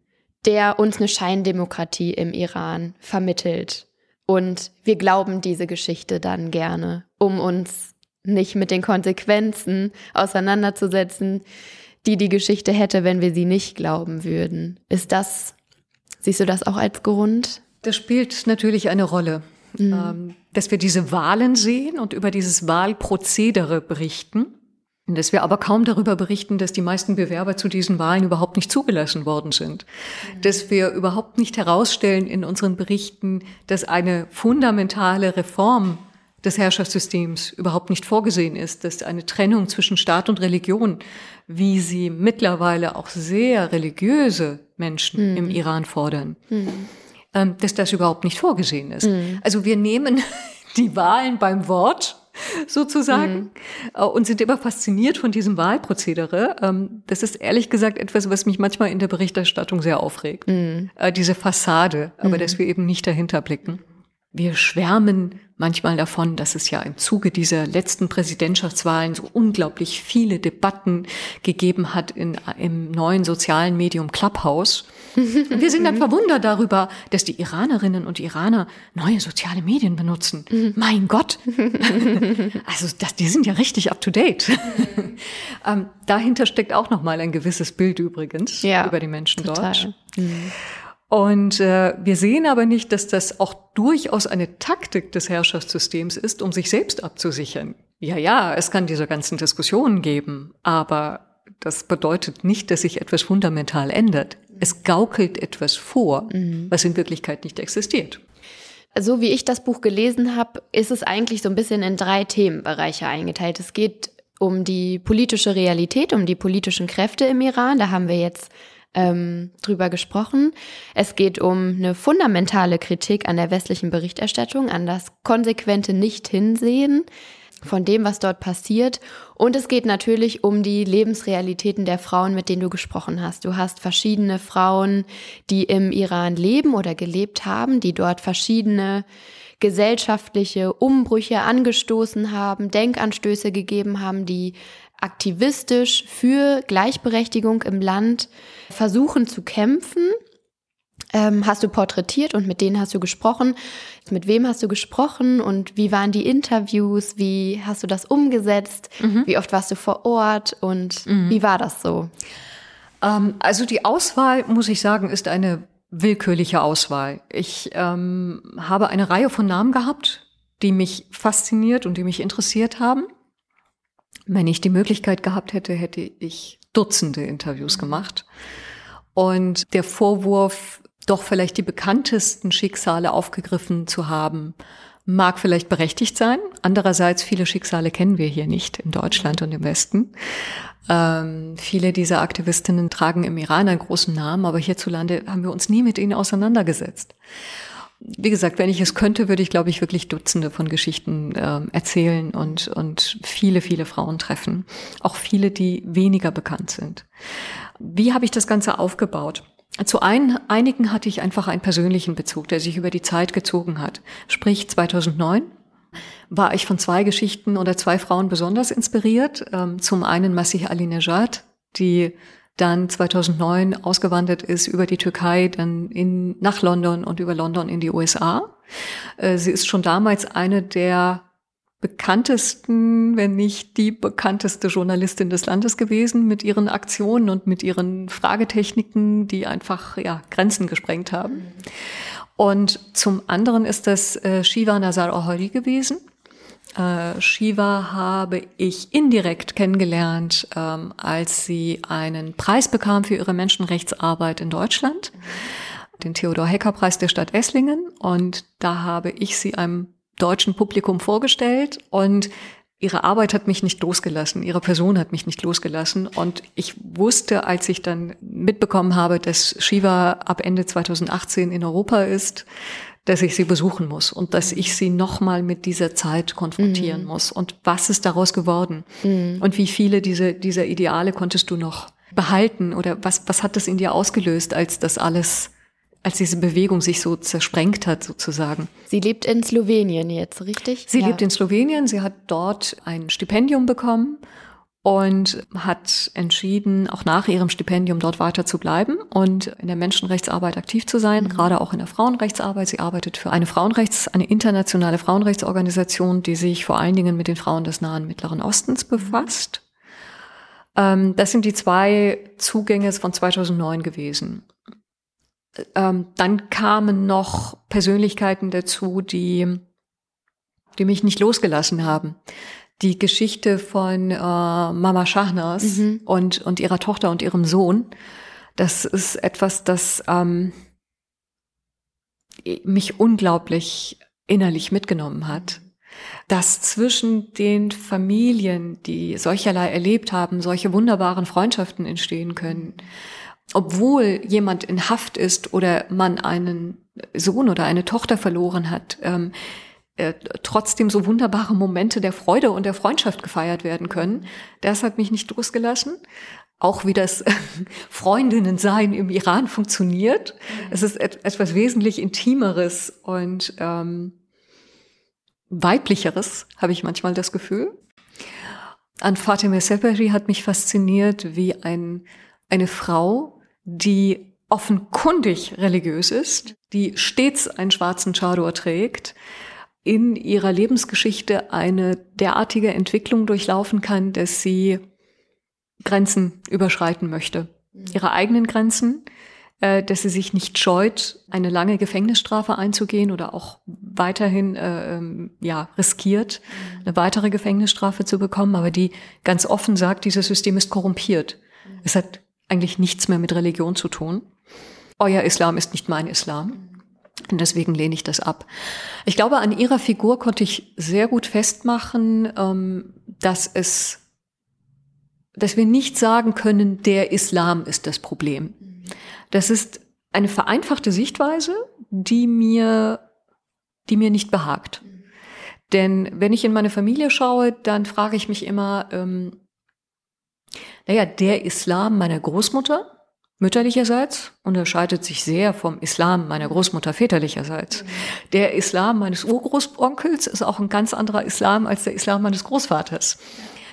der uns eine Scheindemokratie im Iran vermittelt. Und wir glauben diese Geschichte dann gerne, um uns nicht mit den Konsequenzen auseinanderzusetzen, die die Geschichte hätte, wenn wir sie nicht glauben würden. Ist das, siehst du das auch als Grund? Das spielt natürlich eine Rolle. Mhm. Ähm, dass wir diese Wahlen sehen und über dieses Wahlprozedere berichten. Dass wir aber kaum darüber berichten, dass die meisten Bewerber zu diesen Wahlen überhaupt nicht zugelassen worden sind. Mhm. Dass wir überhaupt nicht herausstellen in unseren Berichten, dass eine fundamentale Reform des Herrschaftssystems überhaupt nicht vorgesehen ist, dass eine Trennung zwischen Staat und Religion, wie sie mittlerweile auch sehr religiöse Menschen mhm. im Iran fordern, mhm ähm, dass das überhaupt nicht vorgesehen ist. Mhm. Also wir nehmen [LAUGHS] die Wahlen beim Wort sozusagen mhm. Äh, und sind immer fasziniert von diesem Wahlprozedere. Ähm, das ist ehrlich gesagt etwas, was mich manchmal in der Berichterstattung sehr aufregt. Mhm. Äh, diese Fassade, aber mhm. dass wir eben nicht dahinter blicken. Wir schwärmen manchmal davon, dass es ja im Zuge dieser letzten Präsidentschaftswahlen so unglaublich viele Debatten gegeben hat in, im neuen sozialen Medium Clubhouse. Und wir sind dann [LAUGHS] verwundert darüber, dass die Iranerinnen und Iraner neue soziale Medien benutzen. mein Gott! [LAUGHS] also das, die sind ja richtig up to date. [LAUGHS] ähm, dahinter steckt auch noch mal ein gewisses Bild übrigens ja, über die Menschen total. dort. Mhm. Und äh, wir sehen aber nicht, dass das auch durchaus eine Taktik des Herrschaftssystems ist, um sich selbst abzusichern. Ja, ja, es kann diese ganzen Diskussionen geben, aber das bedeutet nicht, dass sich etwas fundamental ändert. Es gaukelt etwas vor, mhm. was in Wirklichkeit nicht existiert. So wie ich das Buch gelesen habe, ist es eigentlich so ein bisschen in drei Themenbereiche eingeteilt. Es geht um die politische Realität, um die politischen Kräfte im Iran. Da haben wir jetzt ähm, drüber gesprochen. Es geht um eine fundamentale Kritik an der westlichen Berichterstattung, an das konsequente Nicht-Hinsehen von dem, was dort passiert. Und es geht natürlich um die Lebensrealitäten der Frauen, mit denen du gesprochen hast. Du hast verschiedene Frauen, die im Iran leben oder gelebt haben, die dort verschiedene gesellschaftliche Umbrüche angestoßen haben, Denkanstöße gegeben haben, die aktivistisch für Gleichberechtigung im Land versuchen zu kämpfen. Ähm, hast du porträtiert und mit denen hast du gesprochen? Mit wem hast du gesprochen und wie waren die Interviews? Wie hast du das umgesetzt? Mhm. Wie oft warst du vor Ort und mhm. wie war das so? Ähm, also die Auswahl, muss ich sagen, ist eine willkürliche Auswahl. Ich ähm, habe eine Reihe von Namen gehabt, die mich fasziniert und die mich interessiert haben. Wenn ich die Möglichkeit gehabt hätte, hätte ich Dutzende Interviews gemacht. Und der Vorwurf, doch vielleicht die bekanntesten Schicksale aufgegriffen zu haben, mag vielleicht berechtigt sein. Andererseits, viele Schicksale kennen wir hier nicht in Deutschland und im Westen. Ähm, viele dieser Aktivistinnen tragen im Iran einen großen Namen, aber hierzulande haben wir uns nie mit ihnen auseinandergesetzt wie gesagt, wenn ich es könnte, würde ich, glaube ich, wirklich Dutzende von Geschichten äh, erzählen und, und viele, viele Frauen treffen. Auch viele, die weniger bekannt sind. Wie habe ich das Ganze aufgebaut? Zu ein, einigen hatte ich einfach einen persönlichen Bezug, der sich über die Zeit gezogen hat. Sprich, 2009 war ich von zwei Geschichten oder zwei Frauen besonders inspiriert. Ähm, zum einen Masih Alinejad, die dann 2009 ausgewandert ist über die Türkei, dann in, nach London und über London in die USA. Äh, sie ist schon damals eine der bekanntesten, wenn nicht die bekannteste Journalistin des Landes gewesen mit ihren Aktionen und mit ihren Fragetechniken, die einfach ja, Grenzen gesprengt haben. Und zum anderen ist das äh, Shiva Nazar Ohori gewesen, äh, Shiva habe ich indirekt kennengelernt, ähm, als sie einen Preis bekam für ihre Menschenrechtsarbeit in Deutschland, den Theodor Hecker Preis der Stadt Esslingen. Und da habe ich sie einem deutschen Publikum vorgestellt und ihre Arbeit hat mich nicht losgelassen, ihre Person hat mich nicht losgelassen. Und ich wusste, als ich dann mitbekommen habe, dass Shiva ab Ende 2018 in Europa ist, dass ich sie besuchen muss und dass ich sie nochmal mit dieser Zeit konfrontieren mhm. muss. Und was ist daraus geworden? Mhm. Und wie viele diese, dieser Ideale konntest du noch behalten? Oder was, was hat das in dir ausgelöst, als das alles, als diese Bewegung sich so zersprengt hat, sozusagen? Sie lebt in Slowenien jetzt, richtig? Sie ja. lebt in Slowenien. Sie hat dort ein Stipendium bekommen und hat entschieden, auch nach ihrem Stipendium dort weiter zu bleiben und in der Menschenrechtsarbeit aktiv zu sein, mhm. gerade auch in der Frauenrechtsarbeit. Sie arbeitet für eine Frauenrechts, eine internationale Frauenrechtsorganisation, die sich vor allen Dingen mit den Frauen des Nahen Mittleren Ostens befasst. Ähm, das sind die zwei Zugänge von 2009 gewesen. Ähm, dann kamen noch Persönlichkeiten dazu, die, die mich nicht losgelassen haben die Geschichte von äh, Mama Shahnaz mhm. und, und ihrer Tochter und ihrem Sohn. Das ist etwas, das ähm, mich unglaublich innerlich mitgenommen hat. Dass zwischen den Familien, die solcherlei erlebt haben, solche wunderbaren Freundschaften entstehen können obwohl jemand in Haft ist oder man einen Sohn oder eine Tochter verloren hat, ähm, äh, trotzdem so wunderbare Momente der Freude und der Freundschaft gefeiert werden können. Das hat mich nicht losgelassen. Auch wie das [LAUGHS] Freundinnen-Sein im Iran funktioniert. Es ist etwas wesentlich Intimeres und ähm, Weiblicheres, habe ich manchmal das Gefühl. An Fatima Seperi hat mich fasziniert, wie ein, eine Frau, die offenkundig religiös ist, die stets einen schwarzen Chador trägt, in ihrer Lebensgeschichte eine derartige Entwicklung durchlaufen kann, dass sie Grenzen überschreiten möchte. Mhm. Ihre eigenen Grenzen, äh, dass sie sich nicht scheut, eine lange Gefängnisstrafe einzugehen oder auch weiterhin äh, ähm, ja riskiert, mhm. eine weitere Gefängnisstrafe zu bekommen, aber die ganz offen sagt, dieses System ist korrumpiert. Mhm. Es hat eigentlich nichts mehr mit Religion zu tun. Euer Islam ist nicht mein Islam. Und deswegen lehne ich das ab. Ich glaube, an ihrer Figur konnte ich sehr gut festmachen, ähm, dass es, dass wir nicht sagen können, der Islam ist das Problem. Das ist eine vereinfachte Sichtweise, die mir, die mir nicht behagt. Denn wenn ich in meine Familie schaue, dann frage ich mich immer, ähm, naja, der Islam meiner Großmutter, mütterlicherseits unterscheidet sich sehr vom Islam meiner Großmutter väterlicherseits. Der Islam meines Urgroßonkels ist auch ein ganz anderer Islam als der Islam meines Großvaters.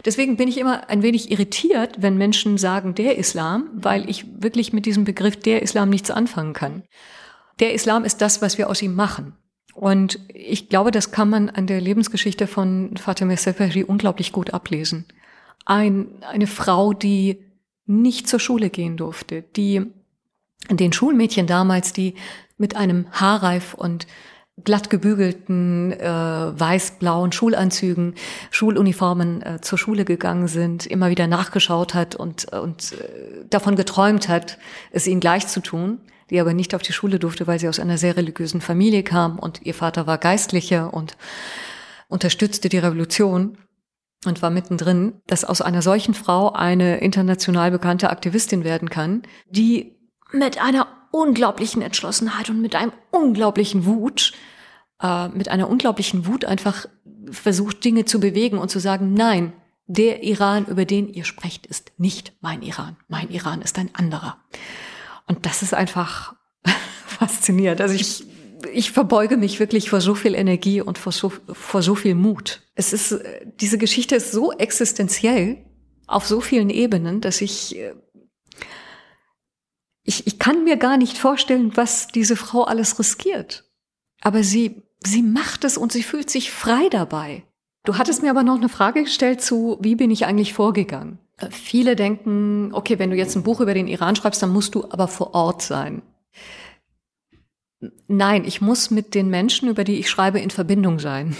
Deswegen bin ich immer ein wenig irritiert, wenn Menschen sagen, der Islam, weil ich wirklich mit diesem Begriff der Islam nichts anfangen kann. Der Islam ist das, was wir aus ihm machen. Und ich glaube, das kann man an der Lebensgeschichte von Fatima Seferi unglaublich gut ablesen. Ein, eine Frau, die nicht zur Schule gehen durfte, die den Schulmädchen damals, die mit einem haarreif und glatt gebügelten äh, weiß-blauen Schulanzügen, Schuluniformen äh, zur Schule gegangen sind, immer wieder nachgeschaut hat und, und äh, davon geträumt hat, es ihnen gleich zu tun, die aber nicht auf die Schule durfte, weil sie aus einer sehr religiösen Familie kam und ihr Vater war Geistlicher und unterstützte die Revolution und war mittendrin, dass aus einer solchen Frau eine international bekannte Aktivistin werden kann, die mit einer unglaublichen Entschlossenheit und mit einem unglaublichen Wut, äh, mit einer unglaublichen Wut einfach versucht, Dinge zu bewegen und zu sagen, nein, der Iran, über den ihr sprecht, ist nicht mein Iran. Mein Iran ist ein anderer. Und das ist einfach [LAUGHS] faszinierend. Also ich ich verbeuge mich wirklich vor so viel Energie und vor so, vor so viel Mut. Es ist, diese Geschichte ist so existenziell auf so vielen Ebenen, dass ich, äh, ich, ich kann mir gar nicht vorstellen, was diese Frau alles riskiert. Aber sie, sie macht es und sie fühlt sich frei dabei. Du hattest mir aber noch eine Frage gestellt zu, wie bin ich eigentlich vorgegangen? Äh, viele denken, okay, wenn du jetzt ein Buch über den Iran schreibst, dann musst du aber vor Ort sein. Nein, ich muss mit den Menschen, über die ich schreibe, in Verbindung sein.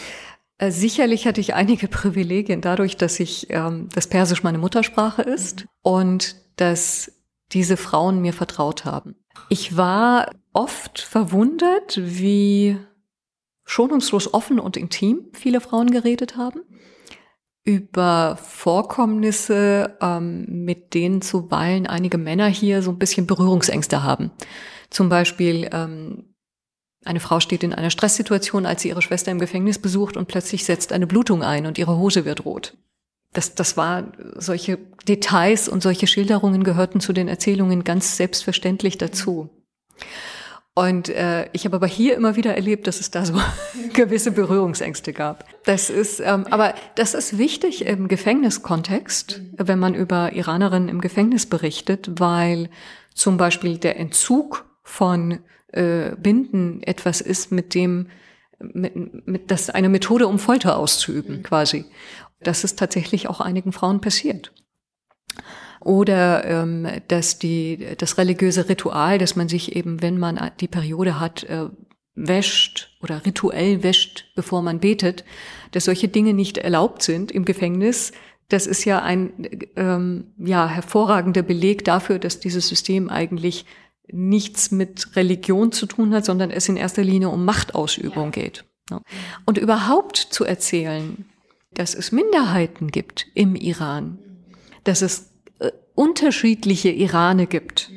Äh, sicherlich hatte ich einige [LAUGHS] Privilegien dadurch, dass ich ähm, das Persisch meine Muttersprache ist und dass diese Frauen mir vertraut haben. Ich war oft verwundert, wie schonungslos offen und intim viele Frauen geredet haben über Vorkommnisse, ähm, mit denen zuweilen einige Männer hier so ein bisschen Berührungsängste haben. Zum Beispiel ähm, eine Frau steht in einer Stresssituation, als sie ihre Schwester im Gefängnis besucht und plötzlich setzt eine Blutung ein und ihre Hose wird rot. Das, das war, solche Details und solche Schilderungen gehörten zu den Erzählungen ganz selbstverständlich dazu. Und äh, ich habe aber hier immer wieder erlebt, dass es da so [LAUGHS] gewisse Berührungsängste gab. Das ist, ähm, aber das ist wichtig im Gefängniskontext, wenn man über Iranerinnen im Gefängnis berichtet, weil zum Beispiel der Entzug von äh, Binden etwas ist, mit dem, mit, mit, das eine Methode, um Folter auszuüben, mhm. quasi. Das ist tatsächlich auch einigen Frauen passiert. Oder ähm, dass die, das religiöse Ritual, dass man sich eben, wenn man die Periode hat, äh, wäscht oder rituell wäscht, bevor man betet, dass solche Dinge nicht erlaubt sind im Gefängnis. Das ist ja ein ähm, ja, hervorragender Beleg dafür, dass dieses System eigentlich nichts mit Religion zu tun hat, sondern es in erster Linie um Machtausübung ja. geht. Und überhaupt zu erzählen, dass es Minderheiten gibt im Iran, dass es äh, unterschiedliche Irane gibt,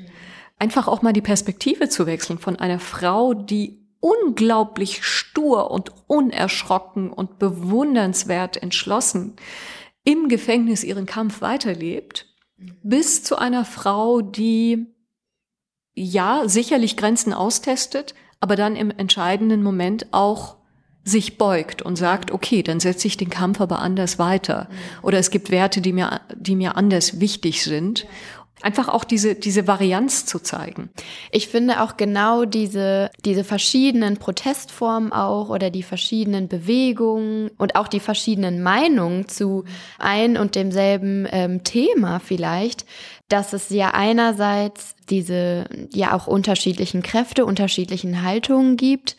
einfach auch mal die Perspektive zu wechseln von einer Frau, die unglaublich stur und unerschrocken und bewundernswert entschlossen im Gefängnis ihren Kampf weiterlebt, bis zu einer Frau, die ja sicherlich Grenzen austestet, aber dann im entscheidenden Moment auch sich beugt und sagt, okay, dann setze ich den Kampf aber anders weiter. Oder es gibt Werte, die mir, die mir anders wichtig sind. Einfach auch diese, diese Varianz zu zeigen. Ich finde auch genau diese, diese verschiedenen Protestformen auch oder die verschiedenen Bewegungen und auch die verschiedenen Meinungen zu ein und demselben ähm, Thema vielleicht, dass es ja einerseits diese ja auch unterschiedlichen Kräfte, unterschiedlichen Haltungen gibt,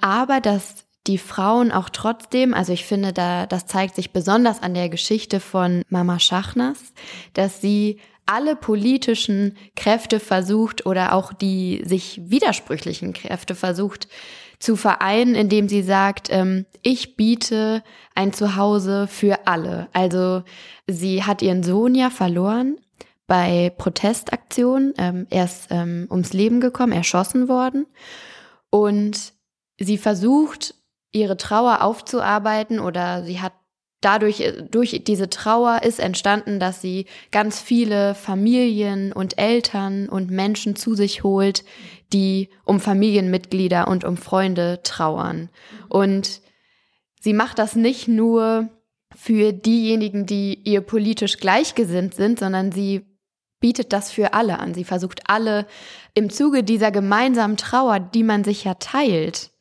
aber dass die Frauen auch trotzdem, also ich finde, da das zeigt sich besonders an der Geschichte von Mama Schachnas, dass sie alle politischen Kräfte versucht oder auch die sich widersprüchlichen Kräfte versucht zu vereinen, indem sie sagt, ähm, ich biete ein Zuhause für alle. Also sie hat ihren Sohn ja verloren bei Protestaktionen. Ähm, er ist ähm, ums Leben gekommen, erschossen worden. Und sie versucht, ihre Trauer aufzuarbeiten oder sie hat dadurch, äh, durch diese Trauer ist entstanden, dass sie ganz viele Familien und Eltern und Menschen zu sich holt, die um Familienmitglieder und um Freunde trauern. Und sie macht das nicht nur für diejenigen, die ihr politisch gleichgesinnt sind, sondern sie bietet das für alle an. Sie versucht alle im Zuge dieser gemeinsamen Trauer, die man sich ja teilt,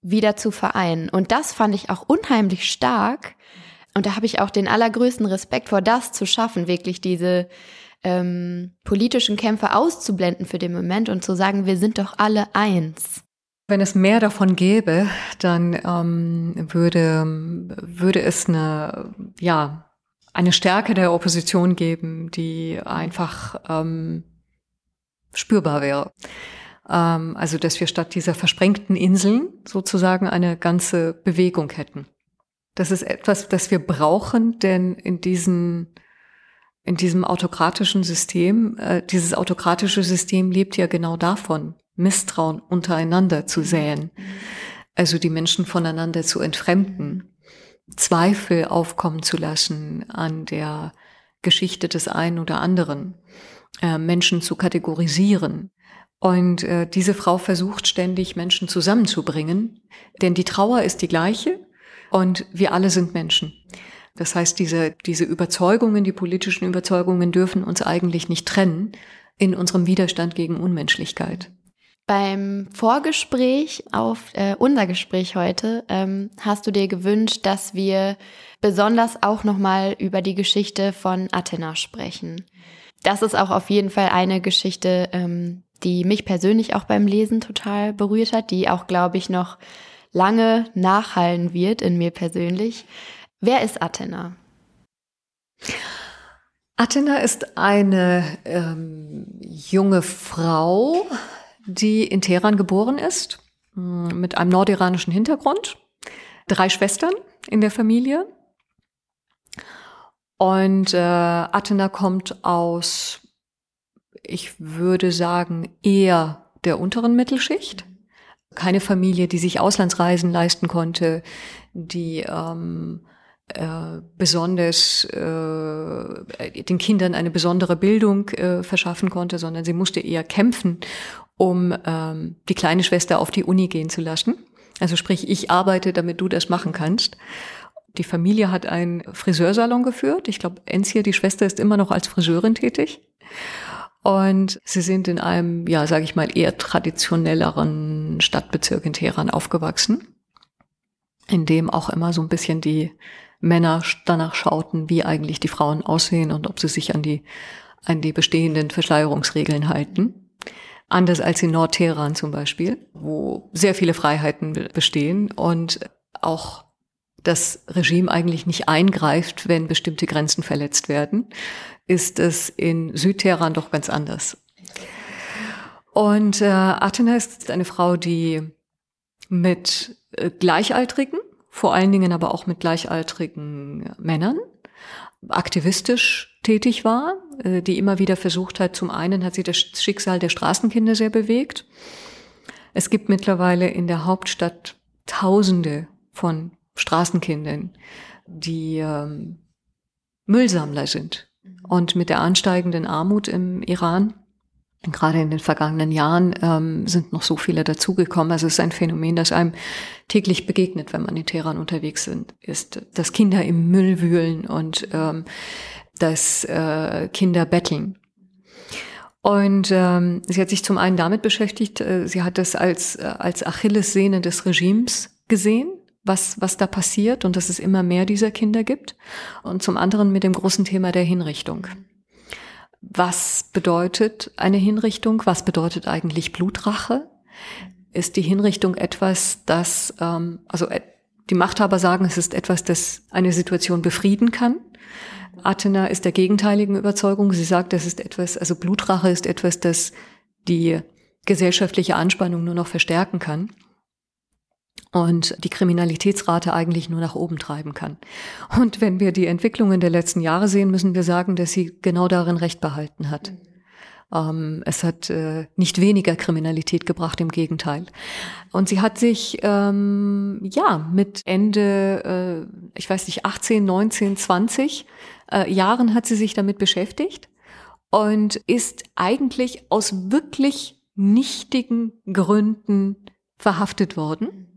wieder zu vereinen. Und das fand ich auch unheimlich stark, und da habe ich auch den allergrößten Respekt vor, das zu schaffen, wirklich diese ähm, politischen Kämpfe auszublenden für den Moment und zu sagen, wir sind doch alle eins. Wenn es mehr davon gäbe, dann ähm, würde, würde es eine, ja, eine Stärke der Opposition geben, die einfach ähm, spürbar wäre. Ähm, also, dass wir statt dieser versprengten Inseln sozusagen eine ganze Bewegung hätten. Das ist etwas, das wir brauchen, denn in diesen in diesem autokratischen System, äh, dieses autokratische System lebt ja genau davon, Misstrauen untereinander zu säen, also die Menschen voneinander zu entfremden, Zweifel aufkommen zu lassen an der Geschichte des einen oder anderen, äh, Menschen zu kategorisieren. Und äh, diese Frau versucht ständig Menschen zusammenzubringen, denn die Trauer ist die gleiche, und wir alle sind Menschen. Das heißt, diese, diese Überzeugungen, die politischen Überzeugungen dürfen uns eigentlich nicht trennen in unserem Widerstand gegen Unmenschlichkeit. Beim Vorgespräch auf äh, unser Gespräch heute ähm, hast du dir gewünscht, dass wir besonders auch nochmal über die Geschichte von Athena sprechen. Das ist auch auf jeden Fall eine Geschichte, ähm, die mich persönlich auch beim Lesen total berührt hat, die auch, glaube ich, noch lange nachhallen wird in mir persönlich. Wer ist Athena? Athena ist eine ähm, junge Frau, die in Teheran geboren ist, mm, mit einem nordiranischen Hintergrund, drei Schwestern in der Familie. Und äh, Athena kommt aus, ich würde sagen, eher der unteren Mittelschicht keine Familie, die sich Auslandsreisen leisten konnte, die ähm, äh, besonders äh, den Kindern eine besondere Bildung äh, verschaffen konnte, sondern sie musste eher kämpfen, um ähm, die kleine Schwester auf die Uni gehen zu lassen. Also sprich, ich arbeite, damit du das machen kannst. Die Familie hat einen Friseursalon geführt. Ich glaube, Enzia, die Schwester, ist immer noch als Friseurin tätig. Und sie sind in einem, ja, sage ich mal, eher traditionelleren Stadtbezirk in Teheran aufgewachsen, in dem auch immer so ein bisschen die Männer danach schauten, wie eigentlich die Frauen aussehen und ob sie sich an die, an die bestehenden Verschleierungsregeln halten. Anders als in Nordteheran zum Beispiel, wo sehr viele Freiheiten bestehen und auch das Regime eigentlich nicht eingreift, wenn bestimmte Grenzen verletzt werden, ist es in Südteheran doch ganz anders. Und äh, Athena ist eine Frau, die mit äh, Gleichaltrigen, vor allen Dingen aber auch mit gleichaltrigen Männern, aktivistisch tätig war. äh, die immer wieder versucht hat, zum einen hat sie das Schicksal der Straßenkinder sehr bewegt. Es gibt mittlerweile in der Hauptstadt Tausende von Straßenkindern, die ähm, Müllsammler sind. Und mit der ansteigenden Armut im Iran Gerade in den vergangenen Jahren ähm, sind noch so viele dazugekommen. Also es ist ein Phänomen, das einem täglich begegnet, wenn man in Teheran unterwegs sind, ist, dass Kinder im Müll wühlen und ähm, dass äh, Kinder betteln. Und ähm, sie hat sich zum einen damit beschäftigt, äh, sie hat das als, äh, als Achillessehne des Regimes gesehen, was, was da passiert und dass es immer mehr dieser Kinder gibt. Und zum anderen mit dem großen Thema der Hinrichtung was bedeutet eine Hinrichtung? Was bedeutet eigentlich Blutrache? Ist die Hinrichtung etwas, das, ähm, also äh, die Machthaber sagen, es ist etwas, das eine Situation befrieden kann. Athena ist der gegenteiligen Überzeugung. Sie sagt, es ist etwas, also Blutrache ist etwas, das die gesellschaftliche Anspannung nur noch verstärken kann und die Kriminalitätsrate eigentlich nur nach oben treiben kann. Und wenn wir die Entwicklungen der letzten Jahre sehen, müssen wir sagen, dass sie genau darin recht behalten hat. Ähm, es hat äh, nicht weniger Kriminalität gebracht, im Gegenteil. Und sie hat sich ähm, ja mit Ende, äh, ich weiß nicht, 18, 19, 20 äh, Jahren hat sie sich damit beschäftigt und ist eigentlich aus wirklich nichtigen Gründen verhaftet worden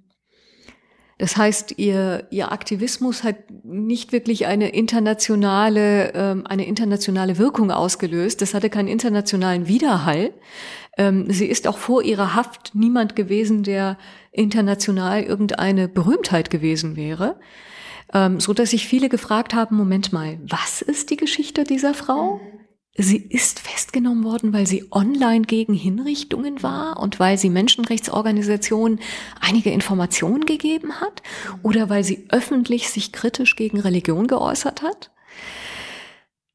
das heißt, ihr, ihr Aktivismus hat nicht wirklich eine internationale, ähm, eine internationale Wirkung ausgelöst. Das hatte keinen internationalen Widerhall. Ähm, sie ist auch vor ihrer Haft niemand gewesen, der international irgendeine Berühmtheit gewesen wäre. Ähm, so dass sich viele gefragt haben, Moment mal, was ist die Geschichte dieser Frau? Mhm. Sie ist festgenommen worden, weil sie online gegen Hinrichtungen war und weil sie Menschenrechtsorganisationen einige Informationen gegeben hat oder weil sie öffentlich sich kritisch gegen Religion geäußert hat.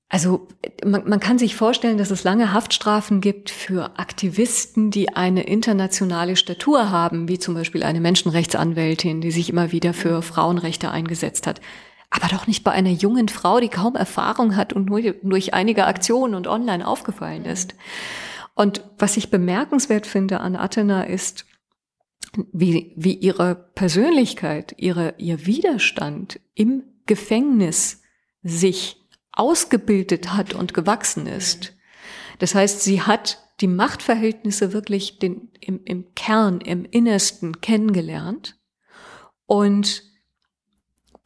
Also man, man kann sich vorstellen, dass es lange Haftstrafen gibt für Aktivisten, die eine internationale Statur haben, wie zum Beispiel eine Menschenrechtsanwältin, die sich immer wieder für Frauenrechte eingesetzt hat aber doch nicht bei einer jungen Frau, die kaum Erfahrung hat und nur durch einige Aktionen und online aufgefallen ist. Und was ich bemerkenswert finde an Athena ist, wie, wie ihre Persönlichkeit, ihre, ihr Widerstand im Gefängnis sich ausgebildet hat und gewachsen ist. Das heißt, sie hat die Machtverhältnisse wirklich den, im, im Kern, im Innersten kennengelernt und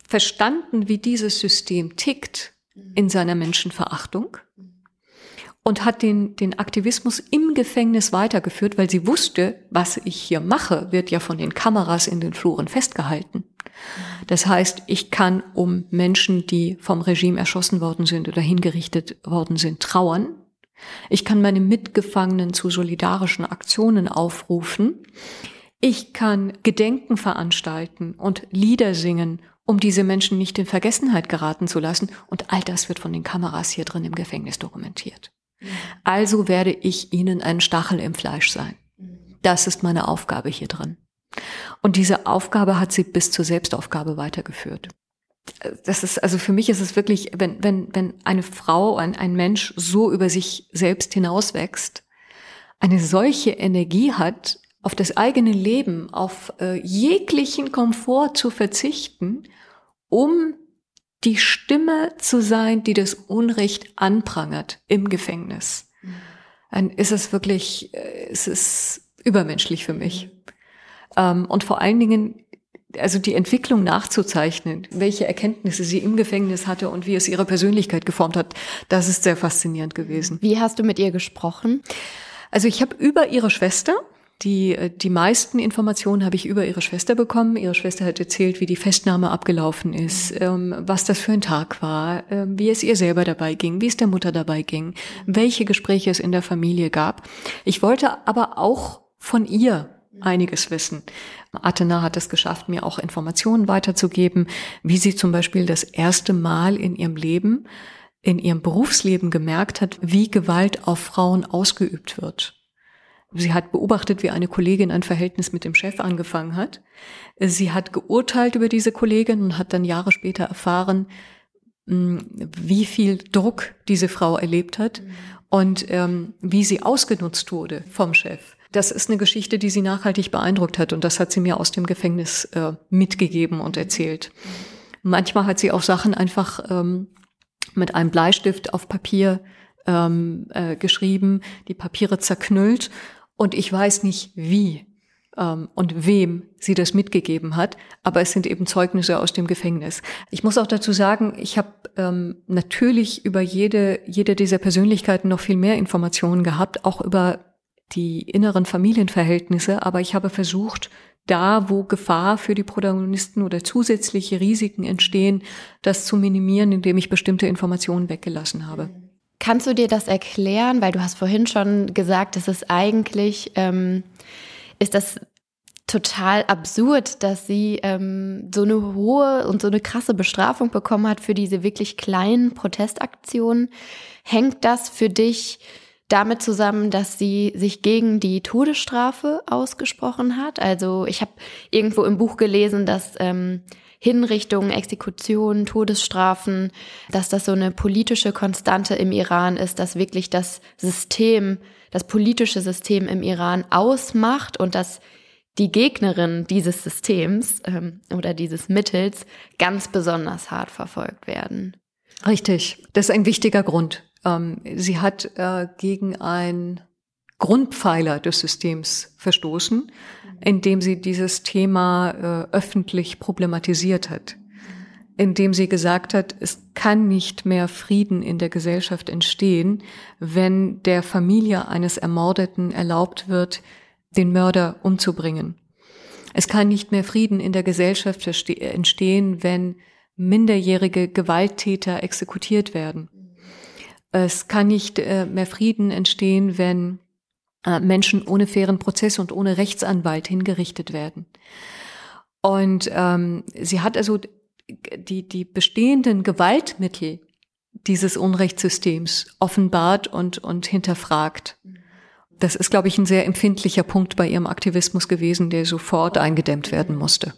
verstanden, wie dieses System tickt in seiner Menschenverachtung und hat den, den Aktivismus im Gefängnis weitergeführt, weil sie wusste, was ich hier mache, wird ja von den Kameras in den Fluren festgehalten. Das heißt, ich kann um Menschen, die vom Regime erschossen worden sind oder hingerichtet worden sind, trauern. Ich kann meine Mitgefangenen zu solidarischen Aktionen aufrufen. Ich kann Gedenken veranstalten und Lieder singen um diese Menschen nicht in Vergessenheit geraten zu lassen. Und all das wird von den Kameras hier drin im Gefängnis dokumentiert. Also werde ich ihnen ein Stachel im Fleisch sein. Das ist meine Aufgabe hier drin. Und diese Aufgabe hat sie bis zur Selbstaufgabe weitergeführt. Das ist, also für mich ist es wirklich, wenn, wenn, wenn eine Frau, ein, ein Mensch so über sich selbst hinauswächst, eine solche Energie hat, auf das eigene Leben, auf äh, jeglichen Komfort zu verzichten, um die Stimme zu sein, die das Unrecht anprangert im Gefängnis. Dann ist es wirklich, äh, es ist übermenschlich für mich. Ähm, und vor allen Dingen, also die Entwicklung nachzuzeichnen, welche Erkenntnisse sie im Gefängnis hatte und wie es ihre Persönlichkeit geformt hat, das ist sehr faszinierend gewesen. Wie hast du mit ihr gesprochen? Also ich habe über ihre Schwester, die, äh, die meisten Informationen habe ich über ihre Schwester bekommen. Ihre Schwester hat erzählt, wie die Festnahme abgelaufen ist, ähm, was das für ein Tag war, äh, wie es ihr selber dabei ging, wie es der Mutter dabei ging, welche Gespräche es in der Familie gab. Ich wollte aber auch von ihr einiges wissen. Athena hat es geschafft, mir auch Informationen weiterzugeben, wie sie zum Beispiel das erste Mal in ihrem Leben, in ihrem Berufsleben gemerkt hat, wie Gewalt auf Frauen ausgeübt wird. Sie hat beobachtet, wie eine Kollegin ein Verhältnis mit dem Chef angefangen hat. Sie hat geurteilt über diese Kollegin und hat dann Jahre später erfahren, wie viel Druck diese Frau erlebt hat und ähm, wie sie ausgenutzt wurde vom Chef. Das ist eine Geschichte, die sie nachhaltig beeindruckt hat und das hat sie mir aus dem Gefängnis äh, mitgegeben und erzählt. Manchmal hat sie auch Sachen einfach ähm, mit einem Bleistift auf Papier ähm, äh, geschrieben, die Papiere zerknüllt und ich weiß nicht wie ähm, und wem sie das mitgegeben hat, aber es sind eben Zeugnisse aus dem Gefängnis. Ich muss auch dazu sagen, ich habe ähm, natürlich über jede, jede dieser Persönlichkeiten noch viel mehr Informationen gehabt, auch über die inneren Familienverhältnisse, aber ich habe versucht, da, wo Gefahr für die Protagonisten oder zusätzliche Risiken entstehen, das zu minimieren, indem ich bestimmte Informationen weggelassen habe. Kannst du dir das erklären? Weil du hast vorhin schon gesagt, es ist eigentlich ähm, ist das total absurd, dass sie ähm, so eine hohe und so eine krasse Bestrafung bekommen hat für diese wirklich kleinen Protestaktionen. Hängt das für dich damit zusammen, dass sie sich gegen die Todesstrafe ausgesprochen hat? Also ich habe irgendwo im Buch gelesen, dass ähm, Hinrichtungen, Exekutionen, Todesstrafen, dass das so eine politische Konstante im Iran ist, dass wirklich das System das politische System im Iran ausmacht und dass die Gegnerin dieses Systems ähm, oder dieses Mittels ganz besonders hart verfolgt werden. Richtig, das ist ein wichtiger Grund. Ähm, sie hat äh, gegen ein Grundpfeiler des Systems verstoßen, indem sie dieses Thema äh, öffentlich problematisiert hat indem sie gesagt hat, es kann nicht mehr Frieden in der Gesellschaft entstehen, wenn der Familie eines Ermordeten erlaubt wird, den Mörder umzubringen. Es kann nicht mehr Frieden in der Gesellschaft entstehen, wenn minderjährige Gewalttäter exekutiert werden. Es kann nicht äh, mehr Frieden entstehen, wenn Menschen ohne fairen Prozess und ohne Rechtsanwalt hingerichtet werden. Und ähm, sie hat also die, die bestehenden Gewaltmittel dieses Unrechtssystems offenbart und, und hinterfragt. Das ist, glaube ich, ein sehr empfindlicher Punkt bei ihrem Aktivismus gewesen, der sofort eingedämmt werden musste.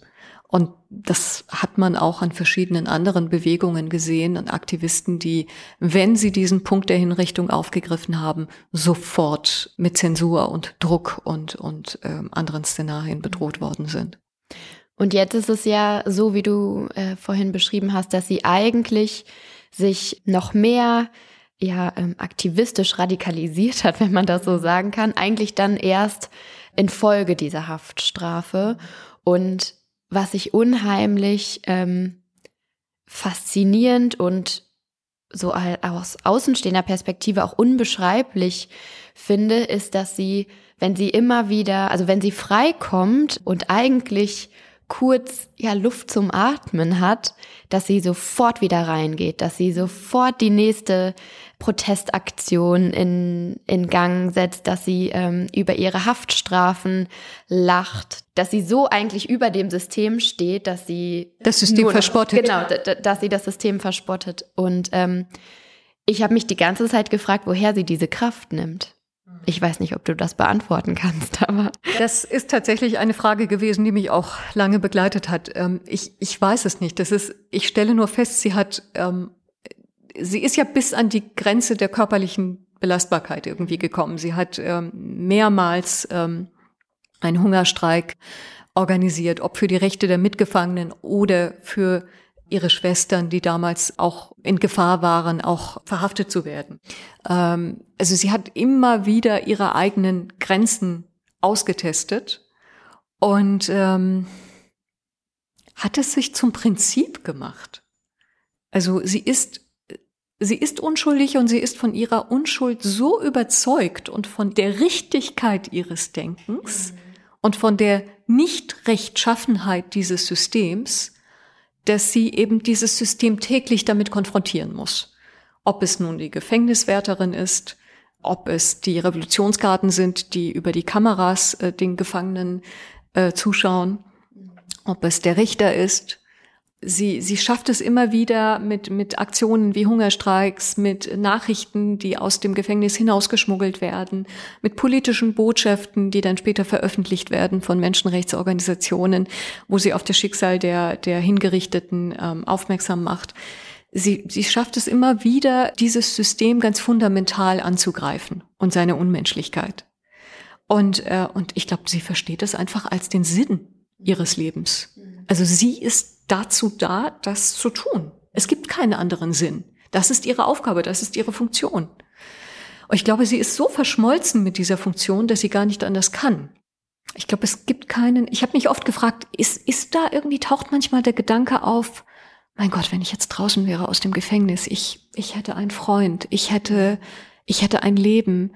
Und das hat man auch an verschiedenen anderen Bewegungen gesehen, an Aktivisten, die, wenn sie diesen Punkt der Hinrichtung aufgegriffen haben, sofort mit Zensur und Druck und, und äh, anderen Szenarien bedroht worden sind. Und jetzt ist es ja so, wie du äh, vorhin beschrieben hast, dass sie eigentlich sich noch mehr ja ähm, aktivistisch radikalisiert hat, [LAUGHS] wenn man das so sagen kann, eigentlich dann erst infolge dieser Haftstrafe. Und was ich unheimlich ähm, faszinierend und so aus außenstehender Perspektive auch unbeschreiblich finde, ist, dass sie, wenn sie immer wieder, also wenn sie freikommt und eigentlich kurz ja Luft zum Atmen hat, dass sie sofort wieder reingeht, dass sie sofort die nächste Protestaktion in, in Gang setzt, dass sie ähm, über ihre Haftstrafen lacht, dass sie so eigentlich über dem System steht, dass sie das System noch, verspottet. Genau, dass sie das System verspottet. Und ähm, ich habe mich die ganze Zeit gefragt, woher sie diese Kraft nimmt. Ich weiß nicht, ob du das beantworten kannst, [LAUGHS] aber. Das ist tatsächlich eine Frage gewesen, die mich auch lange begleitet hat. Ähm, ich, ich weiß es nicht. Das ist, ich stelle nur fest, sie hat, ähm, sie ist ja bis an die Grenze der körperlichen Belastbarkeit irgendwie gekommen. Sie hat ähm, mehrmals einen Hungerstreik organisiert, ob für die Rechte der Mitgefangenen oder für ihre Schwestern, die damals auch in Gefahr waren, auch verhaftet zu werden. Ähm, also sie hat immer wieder ihre eigenen Grenzen ausgetestet und ähm, hat es sich zum Prinzip gemacht. Also sie ist Sie ist unschuldig und sie ist von ihrer Unschuld so überzeugt und von der Richtigkeit ihres Denkens mhm. und von der Nichtrechtschaffenheit dieses Systems, dass sie eben dieses System täglich damit konfrontieren muss. Ob es nun die Gefängniswärterin ist, ob es die Revolutionsgarten sind, die über die Kameras äh, den Gefangenen äh, zuschauen, ob es der Richter ist, sie, sie schafft es immer wieder mit, mit Aktionen wie Hungerstreiks, mit Nachrichten, die aus dem Gefängnis hinausgeschmuggelt werden, mit politischen Botschaften, die dann später veröffentlicht werden von Menschenrechtsorganisationen, wo sie auf das Schicksal der, der Hingerichteten ähm, aufmerksam macht. sie, sie schafft es immer wieder, dieses System ganz fundamental anzugreifen und seine Unmenschlichkeit. Und, äh, und ich glaube, sie versteht es einfach als den Sinn ihres Lebens. Also sie ist dazu da, das zu tun. Es gibt keinen anderen Sinn. Das ist ihre Aufgabe, das ist ihre Funktion. Und ich glaube, sie ist so verschmolzen mit dieser Funktion, dass sie gar nicht anders kann. Ich glaube, es gibt keinen. Ich habe mich oft gefragt, ist, ist da irgendwie taucht manchmal der Gedanke auf, mein Gott, wenn ich jetzt draußen wäre aus dem Gefängnis, ich, ich hätte einen Freund, ich hätte, ich hätte ein Leben,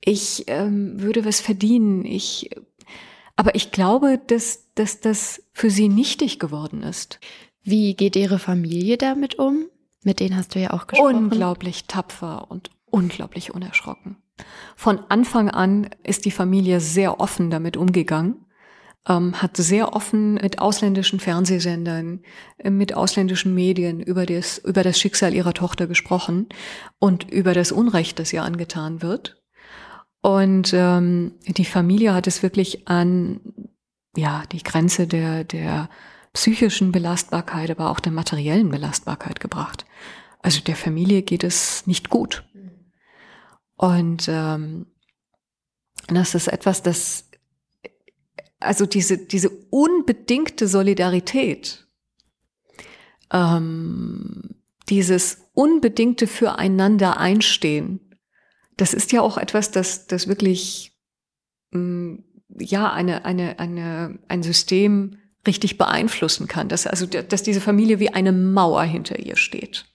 ich ähm, würde was verdienen, ich, aber ich glaube, dass, dass das für sie nichtig geworden ist. Wie geht Ihre Familie damit um? Mit denen hast du ja auch gesprochen. Unglaublich tapfer und unglaublich unerschrocken. Von Anfang an ist die Familie sehr offen damit umgegangen ähm, hat sehr offen mit ausländischen Fernsehsendern, äh, mit ausländischen Medien über das, über das Schicksal ihrer Tochter gesprochen und über das Unrecht, das ihr angetan wird. Und ähm, die Familie hat es wirklich an ja die Grenze der der psychischen Belastbarkeit, aber auch der materiellen Belastbarkeit gebracht. Also der Familie geht es nicht gut. Und ähm, das ist etwas, das also diese, diese unbedingte Solidarität, ähm, dieses unbedingte Füreinander einstehen, das ist ja auch etwas, das, das wirklich, mh, mm, ja, eine, eine, eine, ein System richtig beeinflussen kann. Dass, also, dass diese Familie wie eine Mauer hinter ihr steht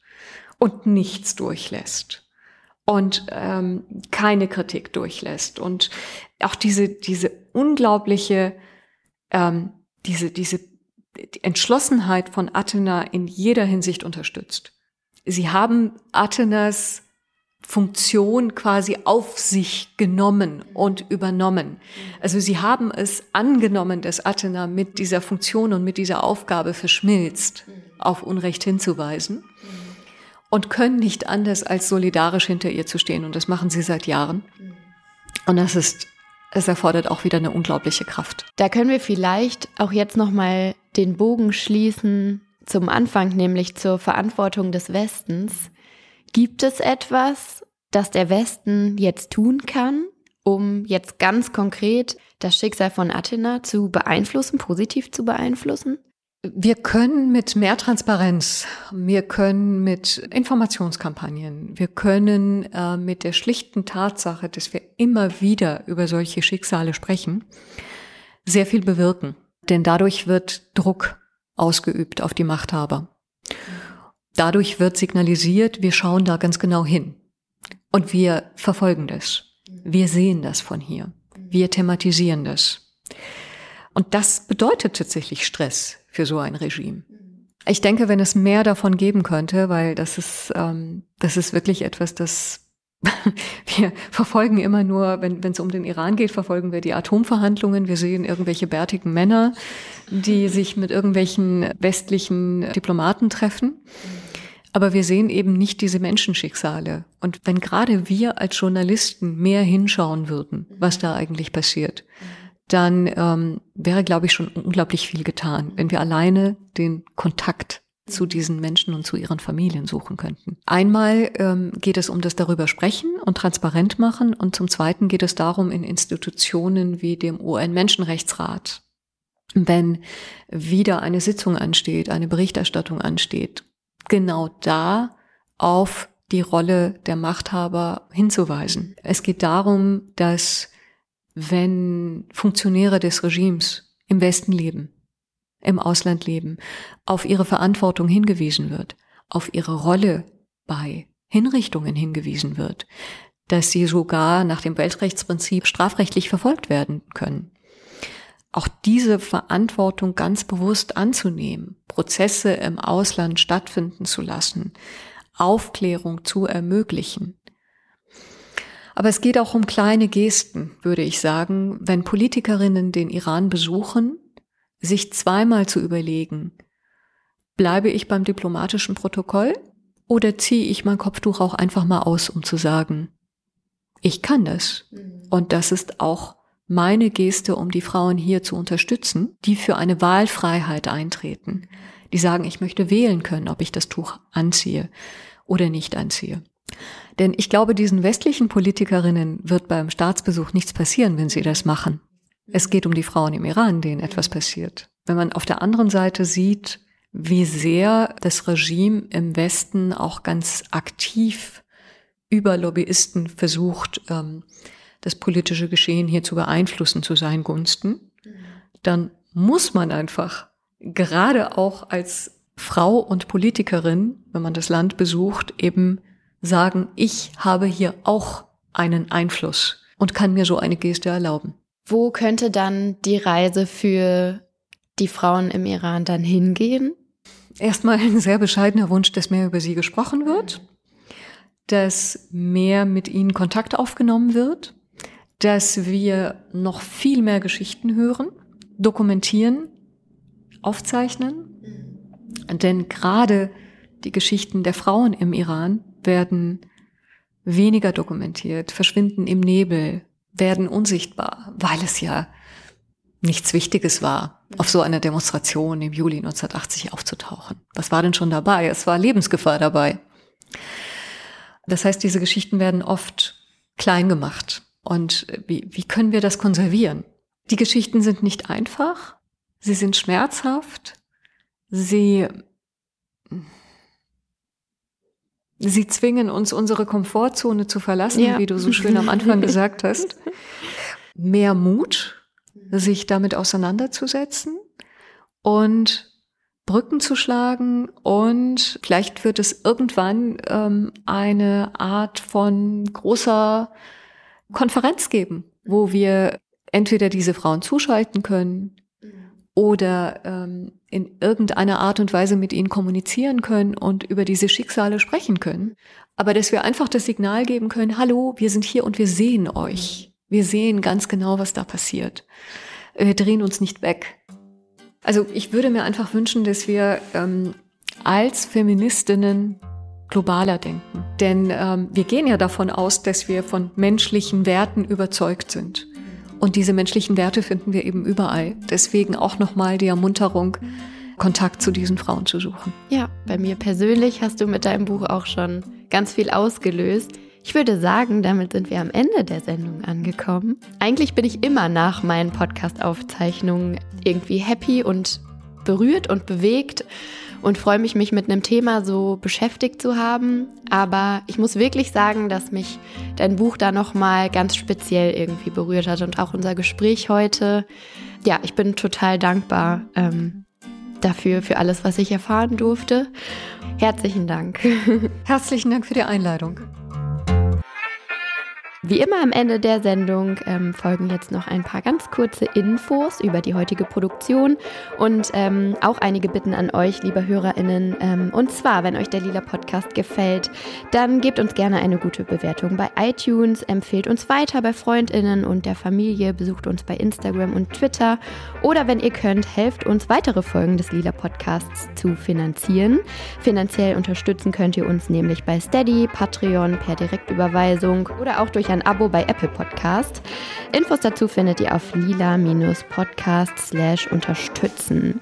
und nichts durchlässt und ähm, keine Kritik durchlässt und auch diese diese unglaubliche ähm, diese diese die Entschlossenheit von Athena in jeder Hinsicht unterstützt. Sie haben Athenas Funktion quasi auf sich genommen und übernommen. Also sie haben es angenommen, dass Athena mit dieser Funktion und mit dieser Aufgabe verschmilzt, auf Unrecht hinzuweisen und können nicht anders als solidarisch hinter ihr zu stehen. Und das machen sie seit Jahren. Und das ist, es erfordert auch wieder eine unglaubliche Kraft. Da können wir vielleicht auch jetzt nochmal den Bogen schließen zum Anfang, nämlich zur Verantwortung des Westens. Gibt es etwas, das der Westen jetzt tun kann, um jetzt ganz konkret das Schicksal von Athena zu beeinflussen, positiv zu beeinflussen? Wir können mit mehr Transparenz, wir können mit Informationskampagnen, wir können äh, mit der schlichten Tatsache, dass wir immer wieder über solche Schicksale sprechen, sehr viel bewirken. Denn dadurch wird Druck ausgeübt auf die Machthaber. Dadurch wird signalisiert, wir schauen da ganz genau hin. Und wir verfolgen das. Wir sehen das von hier. Wir thematisieren das. Und das bedeutet tatsächlich Stress für so ein Regime. Ich denke, wenn es mehr davon geben könnte, weil das ist, ähm, das ist wirklich etwas, das [LAUGHS] wir verfolgen immer nur, wenn es um den Iran geht, verfolgen wir die Atomverhandlungen. Wir sehen irgendwelche bärtigen Männer, die sich mit irgendwelchen westlichen Diplomaten treffen. Aber wir sehen eben nicht diese Menschenschicksale. Und wenn gerade wir als Journalisten mehr hinschauen würden, was da eigentlich passiert, dann ähm, wäre, glaube ich, schon unglaublich viel getan, wenn wir alleine den Kontakt zu diesen Menschen und zu ihren Familien suchen könnten. Einmal ähm, geht es um das darüber sprechen und transparent machen und zum Zweiten geht es darum, in Institutionen wie dem UN-Menschenrechtsrat, wenn wieder eine Sitzung ansteht, eine Berichterstattung ansteht, genau da auf die Rolle der Machthaber hinzuweisen. Es geht darum, dass wenn Funktionäre des Regimes im Westen leben, im Ausland leben, auf ihre Verantwortung hingewiesen wird, auf ihre Rolle bei Hinrichtungen hingewiesen wird, dass sie sogar nach dem Weltrechtsprinzip strafrechtlich verfolgt werden können. Auch diese Verantwortung ganz bewusst anzunehmen, Prozesse im Ausland stattfinden zu lassen, Aufklärung zu ermöglichen, aber es geht auch um kleine Gesten, würde ich sagen, wenn Politikerinnen den Iran besuchen, sich zweimal zu überlegen, bleibe ich beim diplomatischen Protokoll oder ziehe ich mein Kopftuch auch einfach mal aus, um zu sagen, ich kann das. Mhm. Und das ist auch meine Geste, um die Frauen hier zu unterstützen, die für eine Wahlfreiheit eintreten, die sagen, ich möchte wählen können, ob ich das Tuch anziehe oder nicht anziehe. Denn ich glaube, diesen westlichen Politikerinnen wird beim Staatsbesuch nichts passieren, wenn sie das machen. Es geht um die Frauen im Iran, denen etwas passiert. Wenn man auf der anderen Seite sieht, wie sehr das Regime im Westen auch ganz aktiv über Lobbyisten versucht, ähm, das politische Geschehen hier zu beeinflussen zu seinen Gunsten, dann muss man einfach gerade auch als Frau und Politikerin, wenn man das Land besucht, eben sagen, ich habe hier auch einen Einfluss und kann mir so eine Geste erlauben. Wo könnte dann die Reise für die Frauen im Iran dann hingehen? Erstmal ein sehr bescheidener Wunsch, dass mehr über sie gesprochen wird, dass mehr mit ihnen Kontakt aufgenommen wird, dass wir noch viel mehr Geschichten hören, dokumentieren, aufzeichnen. Denn gerade die Geschichten der Frauen im Iran werden weniger dokumentiert, verschwinden im Nebel, werden unsichtbar, weil es ja nichts Wichtiges war, auf so einer Demonstration im Juli 1980 aufzutauchen. Was war denn schon dabei? Es war Lebensgefahr dabei. Das heißt, diese Geschichten werden oft klein gemacht. Und wie, wie können wir das konservieren? Die Geschichten sind nicht einfach, sie sind schmerzhaft, sie Sie zwingen uns, unsere Komfortzone zu verlassen, ja. wie du so schön am Anfang [LAUGHS] gesagt hast. Mehr Mut, sich damit auseinanderzusetzen und Brücken zu schlagen und vielleicht wird es irgendwann ähm, eine Art von großer Konferenz geben, wo wir entweder diese Frauen zuschalten können oder ähm, in irgendeiner Art und Weise mit ihnen kommunizieren können und über diese Schicksale sprechen können. Aber dass wir einfach das Signal geben können, hallo, wir sind hier und wir sehen euch. Wir sehen ganz genau, was da passiert. Wir drehen uns nicht weg. Also ich würde mir einfach wünschen, dass wir ähm, als Feministinnen globaler denken. Denn ähm, wir gehen ja davon aus, dass wir von menschlichen Werten überzeugt sind. Und diese menschlichen Werte finden wir eben überall. Deswegen auch nochmal die Ermunterung, Kontakt zu diesen Frauen zu suchen. Ja, bei mir persönlich hast du mit deinem Buch auch schon ganz viel ausgelöst. Ich würde sagen, damit sind wir am Ende der Sendung angekommen. Eigentlich bin ich immer nach meinen Podcast-Aufzeichnungen irgendwie happy und berührt und bewegt und freue mich, mich mit einem Thema so beschäftigt zu haben. Aber ich muss wirklich sagen, dass mich dein Buch da nochmal ganz speziell irgendwie berührt hat und auch unser Gespräch heute. Ja, ich bin total dankbar ähm, dafür, für alles, was ich erfahren durfte. Herzlichen Dank. [LAUGHS] Herzlichen Dank für die Einladung. Wie immer am Ende der Sendung ähm, folgen jetzt noch ein paar ganz kurze Infos über die heutige Produktion und ähm, auch einige Bitten an euch, liebe HörerInnen. Ähm, und zwar, wenn euch der Lila Podcast gefällt, dann gebt uns gerne eine gute Bewertung bei iTunes, empfehlt uns weiter bei FreundInnen und der Familie, besucht uns bei Instagram und Twitter oder wenn ihr könnt, helft uns weitere Folgen des Lila Podcasts zu finanzieren. Finanziell unterstützen könnt ihr uns nämlich bei Steady, Patreon, per Direktüberweisung oder auch durch ein ein Abo bei Apple Podcast. Infos dazu findet ihr auf lila-podcast unterstützen.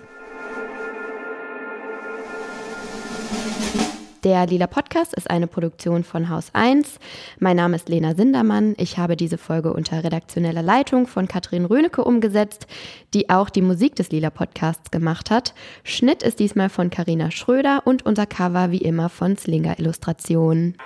Der Lila Podcast ist eine Produktion von Haus 1. Mein Name ist Lena Sindermann. Ich habe diese Folge unter redaktioneller Leitung von Katrin Rönecke umgesetzt, die auch die Musik des Lila Podcasts gemacht hat. Schnitt ist diesmal von Karina Schröder und unser Cover wie immer von Slinger Illustrationen.